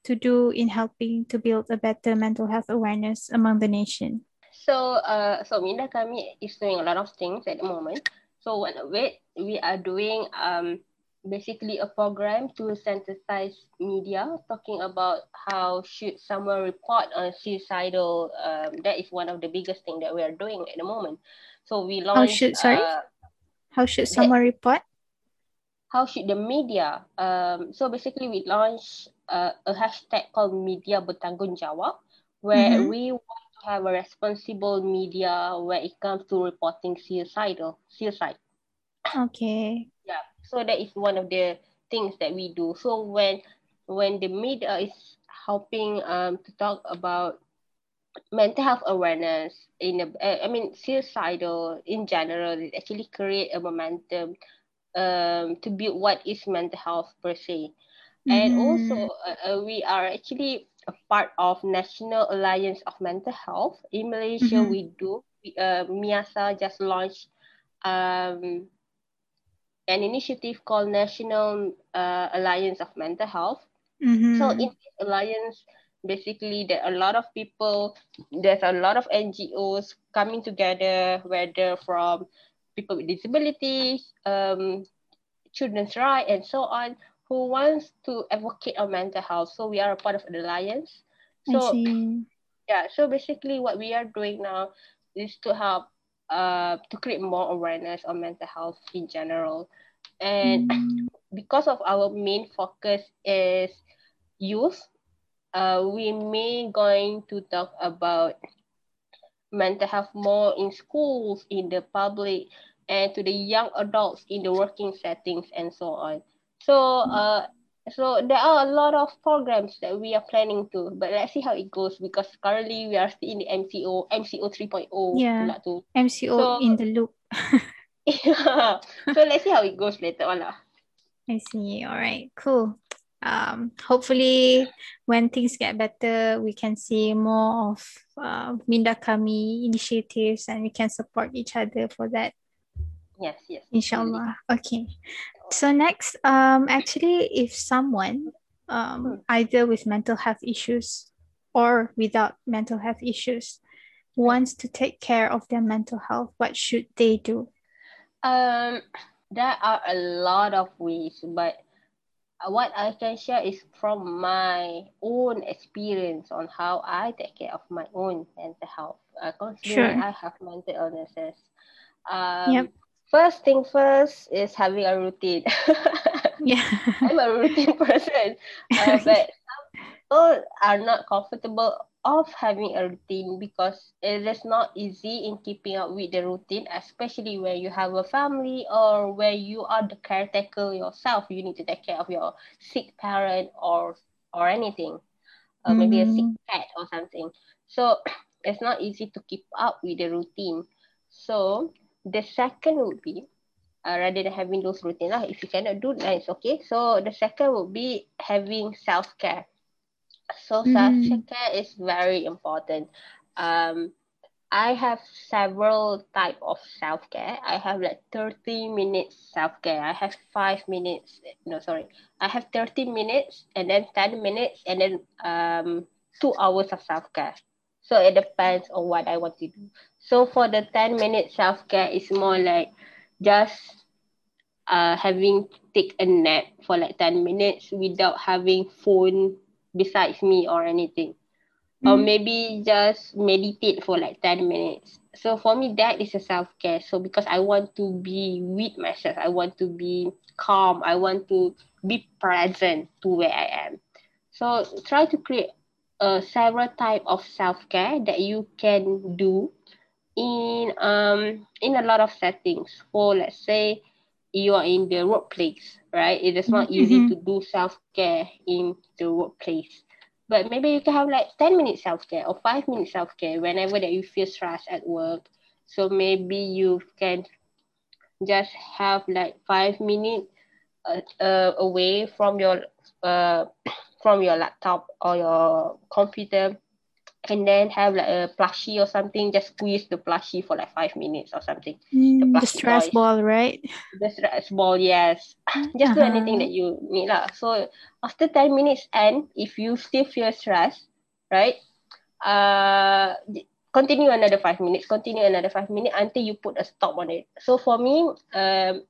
to do in helping to build a better mental health awareness among the nation? So, uh, so Minda Kami is doing a lot of things at the moment. So one of it, we are doing um, basically a program to sensitize media, talking about how should someone report on suicidal. Um, that is one of the biggest thing that we are doing at the moment. So we launched. How should sorry? Uh, how should someone that, report? how should the media um, so basically we launched uh, a hashtag called media bertanggungjawab where mm-hmm. we want to have a responsible media when it comes to reporting suicidal suicide okay so that is one of the things that we do so when when the media is helping um, to talk about mental health awareness in a, I mean suicidal in general it actually create a momentum um, to build what is mental health per se. Mm-hmm. And also, uh, uh, we are actually a part of National Alliance of Mental Health. In Malaysia, mm-hmm. we do. We, uh, MIASA just launched um, an initiative called National uh, Alliance of Mental Health. Mm-hmm. So in this alliance, basically there are a lot of people, there's a lot of NGOs coming together, whether from people with disabilities, um, children's rights, and so on, who wants to advocate on mental health. So we are a part of the alliance. So yeah, so basically what we are doing now is to help uh, to create more awareness on mental health in general. And mm. because of our main focus is youth, uh, we may going to talk about mental health more in schools, in the public, and to the young adults in the working settings and so on. So uh, so there are a lot of programs that we are planning to, but let's see how it goes because currently we are still in the MCO, MCO 3.0. Yeah, to. MCO so, in the loop. yeah. So let's see how it goes later on. Lah. I see. All right, cool. Um, hopefully when things get better, we can see more of uh, Minda Kami initiatives and we can support each other for that. Yes, yes. Inshallah. Okay. So next, um, actually, if someone um, hmm. either with mental health issues or without mental health issues wants to take care of their mental health, what should they do? Um, there are a lot of ways, but what I can share is from my own experience on how I take care of my own mental health. Uh, considering sure. I have mental illnesses. Um, yep. First thing first is having a routine. yeah, I'm a routine person, uh, but people are not comfortable of having a routine because it is not easy in keeping up with the routine, especially when you have a family or where you are the caretaker yourself. You need to take care of your sick parent or or anything, or maybe a sick mm. pet or something. So it's not easy to keep up with the routine. So the second would be uh, rather than having those routine lah. If you cannot do, then it's okay. So the second would be having self care. So mm. self care is very important. Um, I have several type of self care. I have like thirty minutes self care. I have five minutes. No, sorry. I have thirty minutes and then ten minutes and then um two hours of self care. So it depends on what I want to do. So for the ten minute self care, it's more like just uh having take a nap for like ten minutes without having phone besides me or anything. Mm. Or maybe just meditate for like 10 minutes. So for me, that is a self care. So because I want to be with myself, I want to be calm, I want to be present to where I am. So try to create a several type of self care that you can do in um in a lot of settings. For let's say you are in the workplace, right? It is not mm-hmm. easy to do self care in the workplace. But maybe you can have like 10 minutes self care or five minutes self care whenever that you feel stressed at work. So maybe you can just have like five minutes uh, uh, away from your uh, from your laptop or your computer and then have like a plushie or something, just squeeze the plushie for like five minutes or something. Mm, the, the, stress toys. ball, right? The stress ball, yes. just uh-huh. do anything that you need. lah. So after 10 minutes and if you still feel stress, right? Uh continue another five minutes, continue another five minutes until you put a stop on it. So for me, um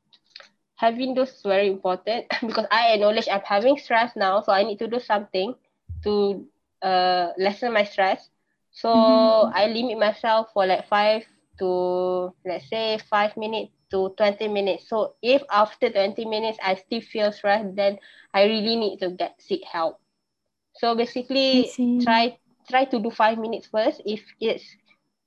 having those very important because I acknowledge I'm having stress now, so I need to do something to uh lessen my stress. So mm-hmm. I limit myself for like five to let's say five minutes to 20 minutes. So if after 20 minutes I still feel stressed, then I really need to get seek help. So basically try try to do five minutes first. If it's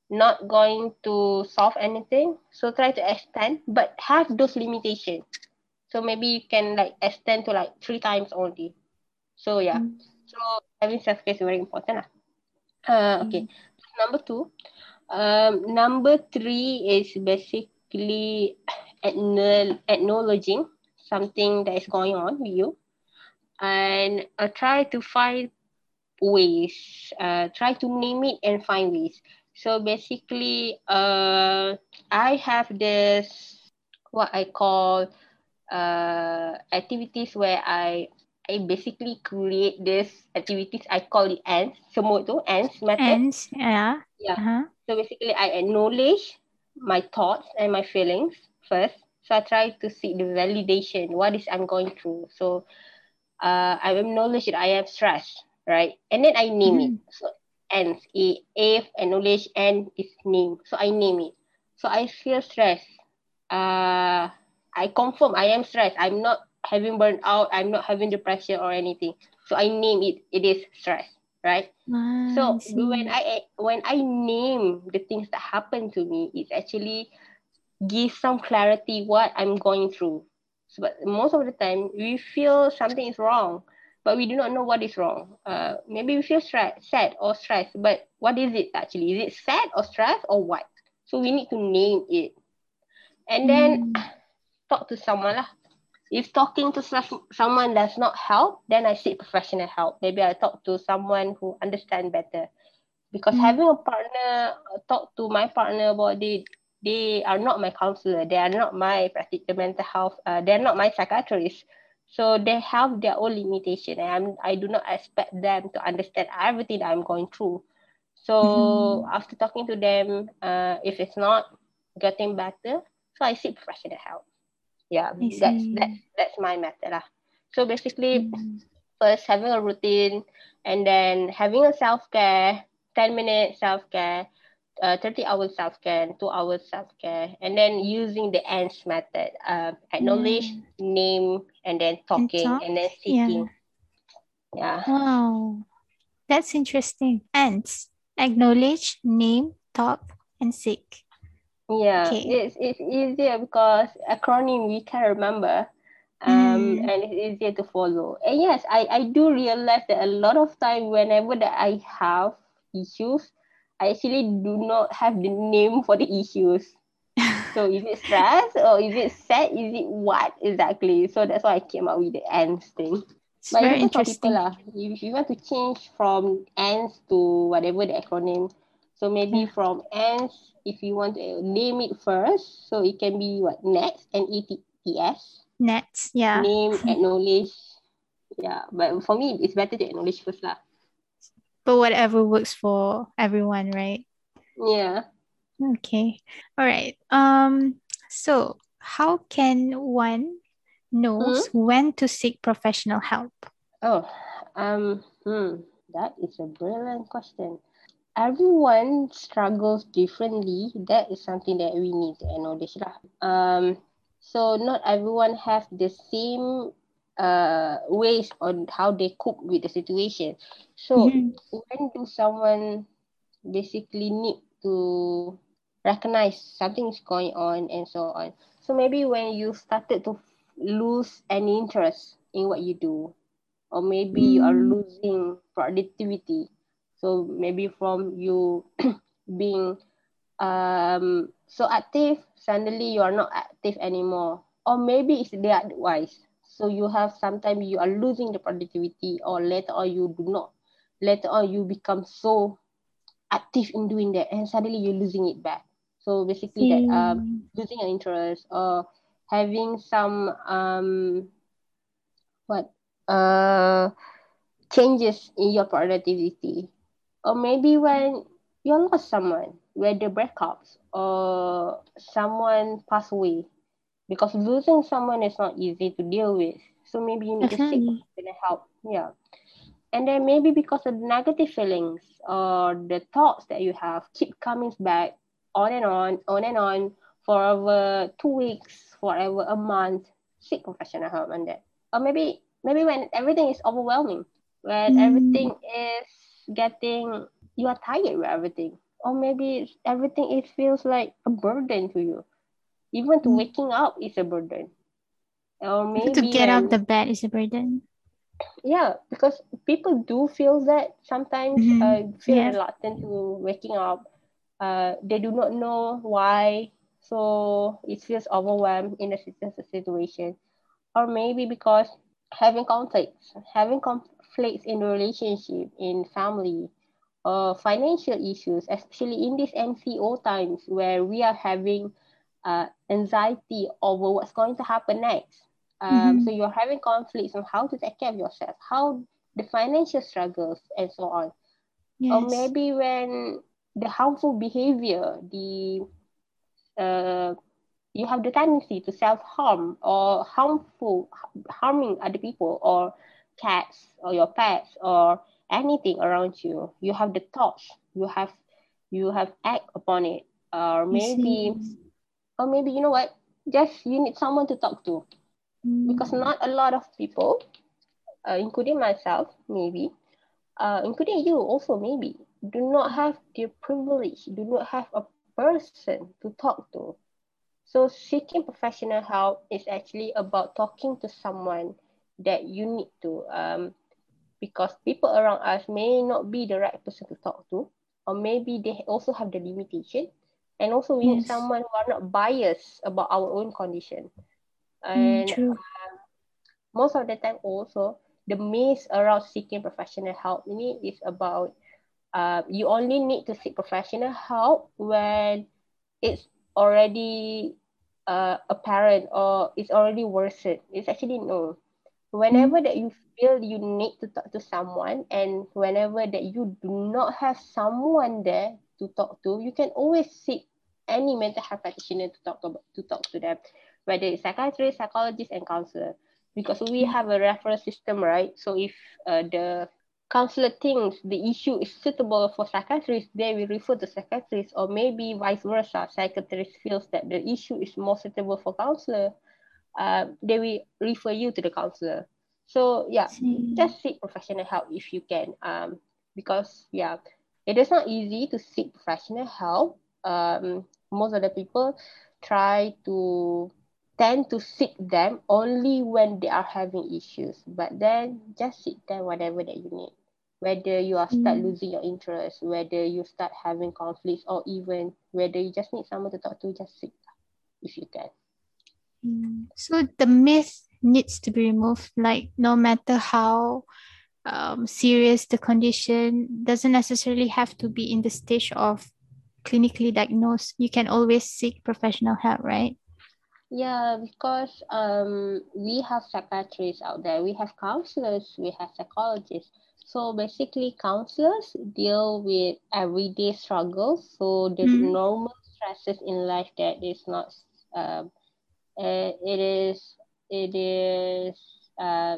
not going to solve anything, so try to extend, but have those limitations. So maybe you can like extend to like three times only. So yeah. Mm. So having self care is very important. Lah. Uh, okay. Mm. Number two. Um, number three is basically acknowledging something that is going on with you, and uh, try to find ways. Uh, try to name it and find ways. So basically, uh, I have this what I call uh activities where I I basically create this activities. I call it ants. Semua tu ants method. Ants, yeah. Yeah. Uh-huh. So basically, I acknowledge my thoughts and my feelings first. So I try to seek the validation. What is I'm going through? So uh, I acknowledge that I have stress, right? And then I name mm. it. So ants, A, A, acknowledge, and is name. So I name it. So I feel stress. Uh, I confirm I am stressed. I'm not having burnt out, I'm not having depression or anything. So I name it, it is stress, right? Ah, so when I when I name the things that happen to me, it actually gives some clarity what I'm going through. So, but most of the time we feel something is wrong, but we do not know what is wrong. Uh, maybe we feel stress, sad or stressed, but what is it actually? Is it sad or stress or what? So we need to name it. And then mm. talk to someone lah if talking to someone does not help, then I seek professional help. Maybe I talk to someone who understand better. Because mm. having a partner, talk to my partner about it, they are not my counselor. They are not my practical mental health. Uh, they are not my psychiatrist. So they have their own limitation, and I'm, I do not expect them to understand everything that I'm going through. So mm-hmm. after talking to them, uh, if it's not getting better, so I seek professional help. Yeah, that's that's that's my method lah. So basically, mm-hmm. first having a routine, and then having a self care, ten minute self care, uh, 30 hours self care, two hours self care, and then using the ANTS method, uh, acknowledge, mm. name, and then talking, and, talk? and then seeking. Yeah. yeah. Wow. That's interesting. ANTS acknowledge, name, talk, and seek. Yeah, okay. it's, it's easier because acronym we can remember um, mm. and it's easier to follow. And yes, I, I do realize that a lot of time whenever that I have issues, I actually do not have the name for the issues. so is it stress or is it sad? Is it what exactly? So that's why I came up with the ANTS thing. It's but very interesting. People, lah, if you want to change from ANTS to whatever the acronym, so maybe from ANTS, if you want to name it first, so it can be what NETS, N-E-T-S. NETS, yeah. Name, acknowledge. Yeah, but for me, it's better to acknowledge first lah but whatever works for everyone, right? Yeah. Okay. All right. Um so how can one knows hmm? when to seek professional help? Oh, um hmm, that is a brilliant question. Everyone struggles differently. That is something that we need to acknowledge. lah. Um so not everyone have the same uh ways on how they cope with the situation. So mm-hmm. when do someone basically need to recognize something is going on and so on. So maybe when you started to lose any interest in what you do, or maybe mm. you are mm. losing productivity. So maybe from you being um so active, suddenly you are not active anymore. Or maybe it's the otherwise. So you have sometimes you are losing the productivity or later on you do not. Later on you become so active in doing that and suddenly you're losing it back. So basically mm. that um losing an interest or having some um what uh changes in your productivity. Or maybe when you lost someone, whether breakups or someone passed away because losing someone is not easy to deal with. So maybe you need to seek help. Yeah. And then maybe because of the negative feelings or the thoughts that you have keep coming back on and on, on and on for over two weeks, forever a month, seek professional help on that. Or maybe maybe when everything is overwhelming, when mm. everything is getting you are tired with everything. Or maybe everything it feels like a burden to you even to mm. waking up is a burden. Or maybe to get out the bed is a burden. Yeah, because people do feel that sometimes mm-hmm. uh, feel yeah. reluctant to waking up. Uh, they do not know why, so it feels overwhelmed in a situation, or maybe because having conflicts, having conflicts in the relationship, in family, or financial issues, especially in these MCO times where we are having uh, anxiety over what's going to happen next. Um, mm-hmm. So you're having conflicts on how to take care of yourself, how the financial struggles, and so on. Yes. Or maybe when the harmful behavior, the uh, you have the tendency to self harm or harmful harming other people or cats or your pets or anything around you. You have the thoughts. You have you have act upon it. Or maybe or maybe you know what just you need someone to talk to mm. because not a lot of people uh, including myself maybe uh, including you also maybe do not have the privilege do not have a person to talk to so seeking professional help is actually about talking to someone that you need to um, because people around us may not be the right person to talk to or maybe they also have the limitation and also we yes. need someone who are not biased about our own condition mm, and mm, uh, most of the time also the maze around seeking professional help ini is about uh, you only need to seek professional help when it's already uh, apparent or it's already worsened. It's actually no. Whenever mm. that you feel you need to talk to someone and whenever that you do not have someone there to talk to you can always seek any mental health practitioner to talk about to talk to them. Whether it's psychiatrist psychologist and counselor. Because we have a referral system right? So if uh, the counselor thinks the issue is suitable for psychiatrist they will refer to psychiatrist or maybe vice versa. Psychiatrist feels that the issue is more suitable for counselor uh, they will refer you to the counselor so yeah just seek professional help if you can um, because yeah it is not easy to seek professional help um, most of the people try to tend to seek them only when they are having issues but then just seek them whatever that you need whether you are start mm. losing your interest whether you start having conflicts or even whether you just need someone to talk to just seek if you can. So the myth needs to be removed like no matter how um, serious the condition doesn't necessarily have to be in the stage of clinically diagnosed. You can always seek professional help right? Yeah because um we have psychiatrists out there. We have counselors. We have psychologists. So basically counselors deal with everyday struggles. So the mm. normal stresses in life that is not um uh, it is it is uh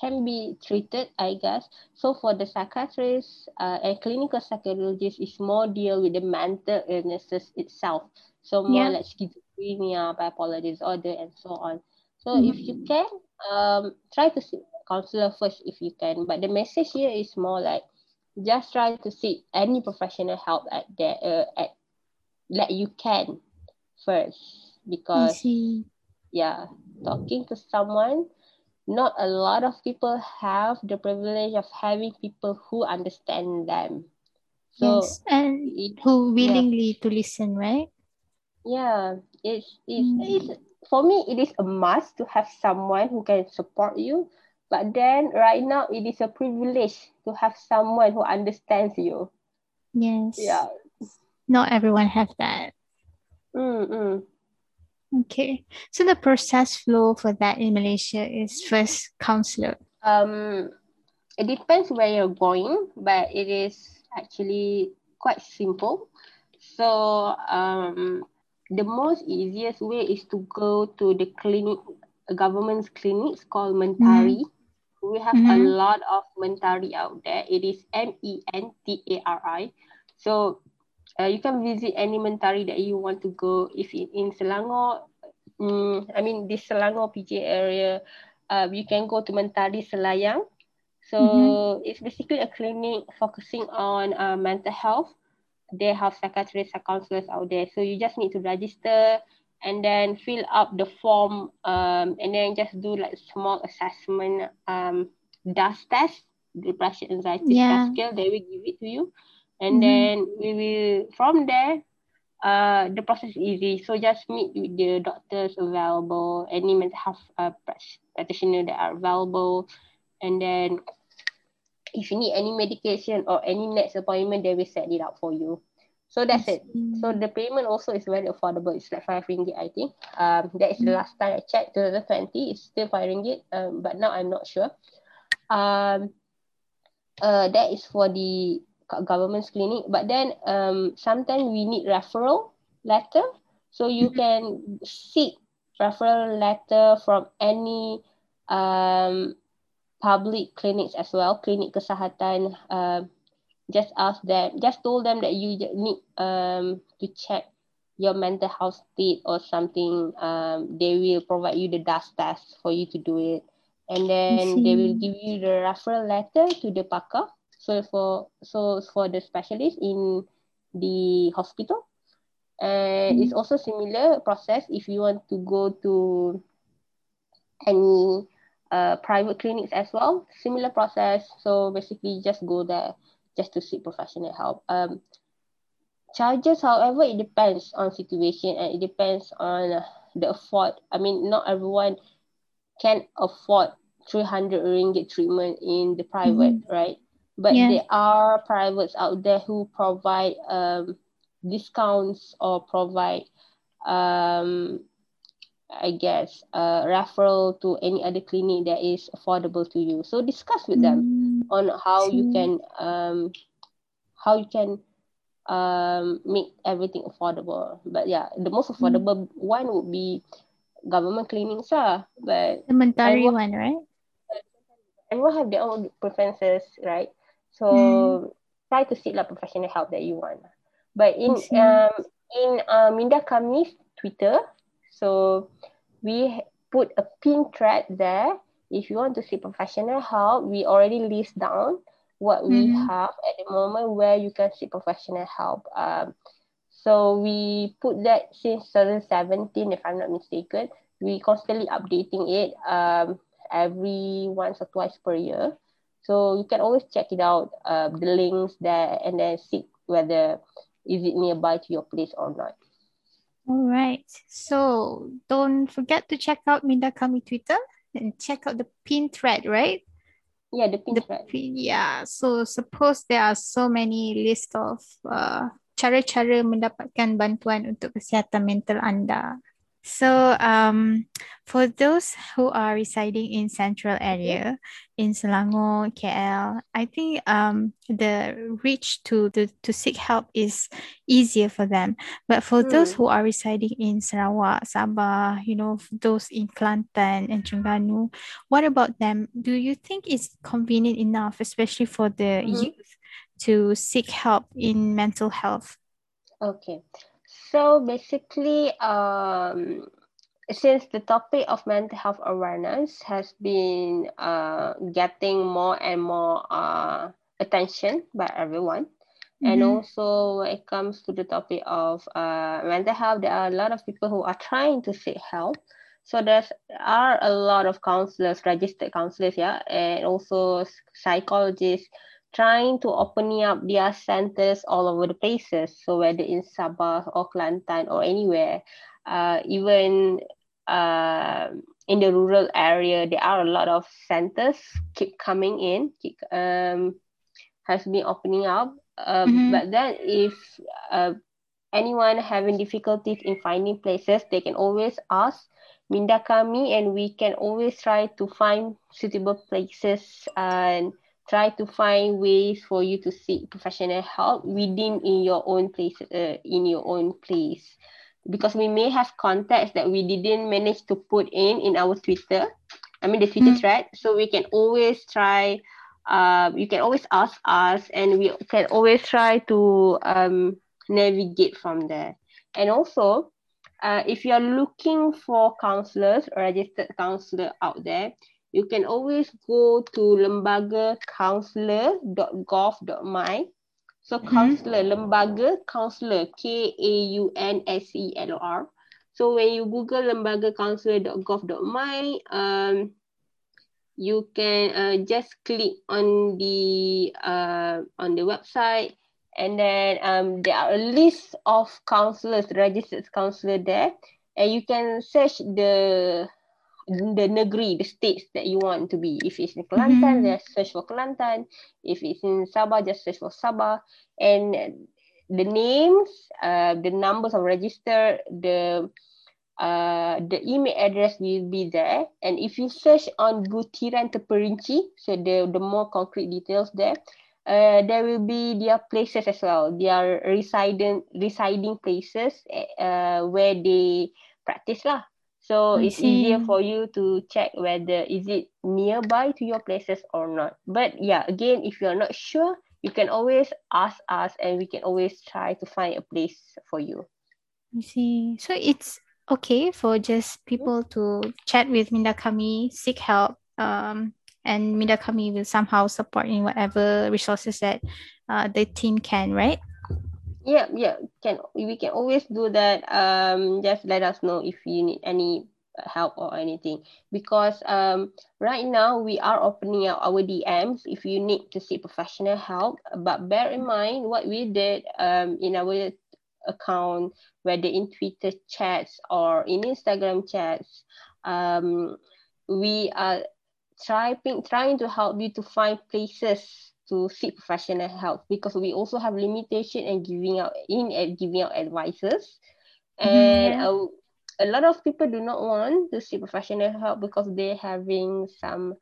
can be treated, I guess. So for the psychiatrist uh, and clinical psychologist is more deal with the mental illnesses itself. So more yeah. like schizophrenia, bipolar disorder, and so on. So mm-hmm. if you can, um, try to see counselor first if you can. But the message here is more like just try to seek any professional help at that uh, at that you can first because yeah, talking to someone not a lot of people have the privilege of having people who understand them. So yes, and it, who willingly yeah. to listen, right? Yeah, it's, it's, mm. it's for me it is a must to have someone who can support you. But then right now it is a privilege to have someone who understands you. Yes. Yeah. Not everyone have that. Mm-mm. Okay. So the process flow for that in Malaysia is first counselor. Um, it depends where you're going, but it is actually quite simple. So um, the most easiest way is to go to the clinic, government's clinics called Mentari. Mm-hmm. We have mm-hmm. a lot of Mentari out there. It is M E N T A R I. So uh, you can visit any mentari that you want to go. If in, in Selangor, um, I mean this Selangor PJ area, uh, you can go to Mentari Selayang. So mm-hmm. it's basically a clinic focusing on uh, mental health. They have psychiatrists and counselors out there. So you just need to register and then fill up the form um, and then just do like small assessment um, DASS test, depression anxiety yeah. scale. They will give it to you and mm-hmm. then we will from there uh the process is easy. So just meet with the doctors available. Any mental health uh, practitioner that are available. And then if you need any medication or any next appointment they will set it up for you. So that's it. so the payment also is very affordable. It's like five ringgit i think. Um that is the mm-hmm. last time i checked. 2020 it's still five ringgit. Um but now i'm not sure. Um uh that is for the government's clinic but then um sometimes we need referral letter. So you mm-hmm. can seek referral letter from any um public clinics as well clinic kesihatan uh, just ask them just told them that you need um to check your mental health state or something um they will provide you the DASS test for you to do it. And then they will give you the referral letter to the pakar so for so for the specialist in the hospital. And mm. it's also similar process if you want to go to any uh, private clinics as well. Similar process. So basically just go there just to seek professional help. Um charges however it depends on situation and it depends on the afford i mean not everyone can afford 300 ringgit treatment in the private mm. right but yeah. there are privates out there who provide um, discounts or provide um, I guess, uh, referral to any other clinic that is affordable to you. So discuss with them mm. on how you can um, how you can um, make everything affordable. But yeah, the most mm. affordable mm. one would be government clinics, ah. But the Mentari one, right? Everyone have their own preferences, right? So mm. try to seek the professional help that you want. But in um in uh, Minda Kami's Twitter, so we put a pin thread there. If you want to see professional help, we already list down what we mm-hmm. have at the moment where you can seek professional help. Um, so we put that since 2017, if I'm not mistaken. We constantly updating it um, every once or twice per year. So you can always check it out, uh, the links there, and then see whether is it nearby to your place or not. All right. So don't forget to check out Minda Kami Twitter and check out the pin thread, right? Yeah, the pin the thread. Pin, yeah. So suppose there are so many list of uh, cara-cara mendapatkan bantuan untuk kesihatan mental anda. So um, for those who are residing in central area in Selangor, KL, I think um, the reach to, to to seek help is easier for them. But for mm. those who are residing in Sarawak, Sabah, you know, those in Kelantan and Terengganu, what about them? Do you think it's convenient enough, especially for the mm-hmm. youth, to seek help in mental health? Okay. So basically, um, since the topic of mental health awareness has been uh, getting more and more uh, attention by everyone, mm-hmm. and also when it comes to the topic of uh, mental health, there are a lot of people who are trying to seek help. So there are a lot of counselors, registered counselors, yeah, and also psychologists trying to opening up their centers all over the places. So whether in Sabah or Kelantan or anywhere, uh, even uh, in the rural area, there are a lot of centers keep coming in, keep, um, has been opening up. Uh, mm-hmm. But then if uh, anyone having difficulties in finding places, they can always ask Minda kami and we can always try to find suitable places and try to find ways for you to seek professional help within in your own place uh, in your own place. Because we may have contacts that we didn't manage to put in in our twitter. I mean the twitter mm. thread. So we can always try uh, you can always ask us and we can always try to um, navigate from there. And also uh, if you're looking for counselors or registered counselor out there you can always go to lembagakaunselor.gov.my. So mm-hmm. counselor, lembaga kaunselor, K-A-U-N-S-E-L-O-R. So when you Google lembagakaunselor.gov.my, um, you can uh, just click on the uh, on the website and then um, there are a list of counselors, registered counselor there, and you can search the the negeri, the states that you want to be. If it's in Kelantan, mm-hmm. just search for Kelantan. If it's in Sabah, just search for Sabah. And the names, uh, the numbers of register, the uh, the email address will be there. And if you search on Butiran Terperinci, so the, the more concrete details there, uh, there will be their places as well. Their residing residing places uh, where they practice lah. So I it's see. easier for you to check whether is it nearby to your places or not. But yeah, again, if you're not sure, you can always ask us and we can always try to find a place for you. I see. So it's okay for just people to chat with Minda Kami, seek help, um, and Minda Kami will somehow support in whatever resources that uh, the team can, right? Yeah yeah can we can always do that. Um just let us know if you need any help or anything. Because um right now we are opening out our dms if you need to seek professional help. But bear in mind what we did um in our account whether in twitter chats or in instagram chats um we are trying trying to help you to find places to seek professional help because we also have limitation in giving out in giving out advices and mm-hmm. uh, a lot of people do not want to seek professional help because they're having some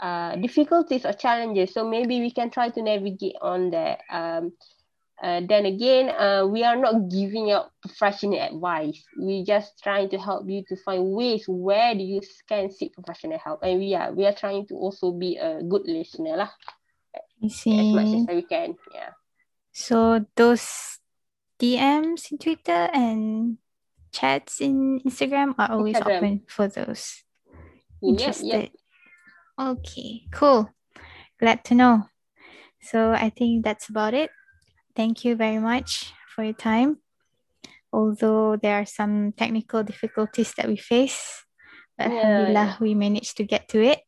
uh, difficulties or challenges. So maybe we can try to navigate on that. Um, uh, then again, uh, we are not giving out professional advice. We're just trying to help you to find ways where do you can seek professional help, and we are we are trying to also be a good listener lah. I see. As much as we can, yeah. So those DMs in Twitter and chats in Instagram are always Instagram. open for those interested. Yep. Okay, cool. Glad to know. So I think that's about it. Thank you very much for your time. Although there are some technical difficulties that we face, but yeah, alhamdulillah, yeah. we managed to get to it.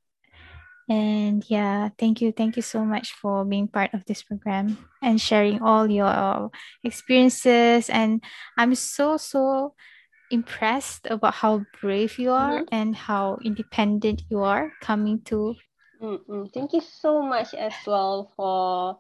And yeah, thank you. Thank you so much for being part of this program and sharing all your experiences. And I'm so, so impressed about how brave you are mm-hmm. and how independent you are coming to. Mm-mm. Thank you so much as well for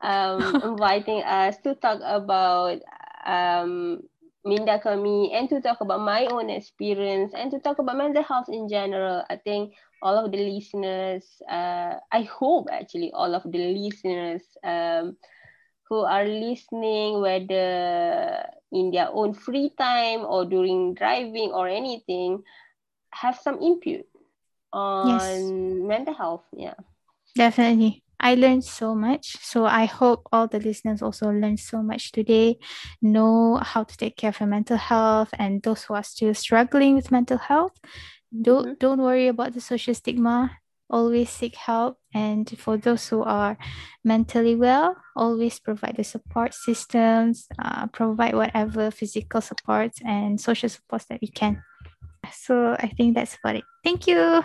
um, inviting us to talk about um, Minda Kami and to talk about my own experience and to talk about mental health in general. I think all of the listeners, uh, I hope actually all of the listeners um, who are listening, whether in their own free time or during driving or anything have some input on yes. mental health yeah definitely i learned so much so i hope all the listeners also learned so much today know how to take care of your mental health and those who are still struggling with mental health don't mm-hmm. don't worry about the social stigma always seek help. And for those who are mentally well, always provide the support systems, uh, provide whatever physical supports and social supports that we can. So I think that's about it. Thank you.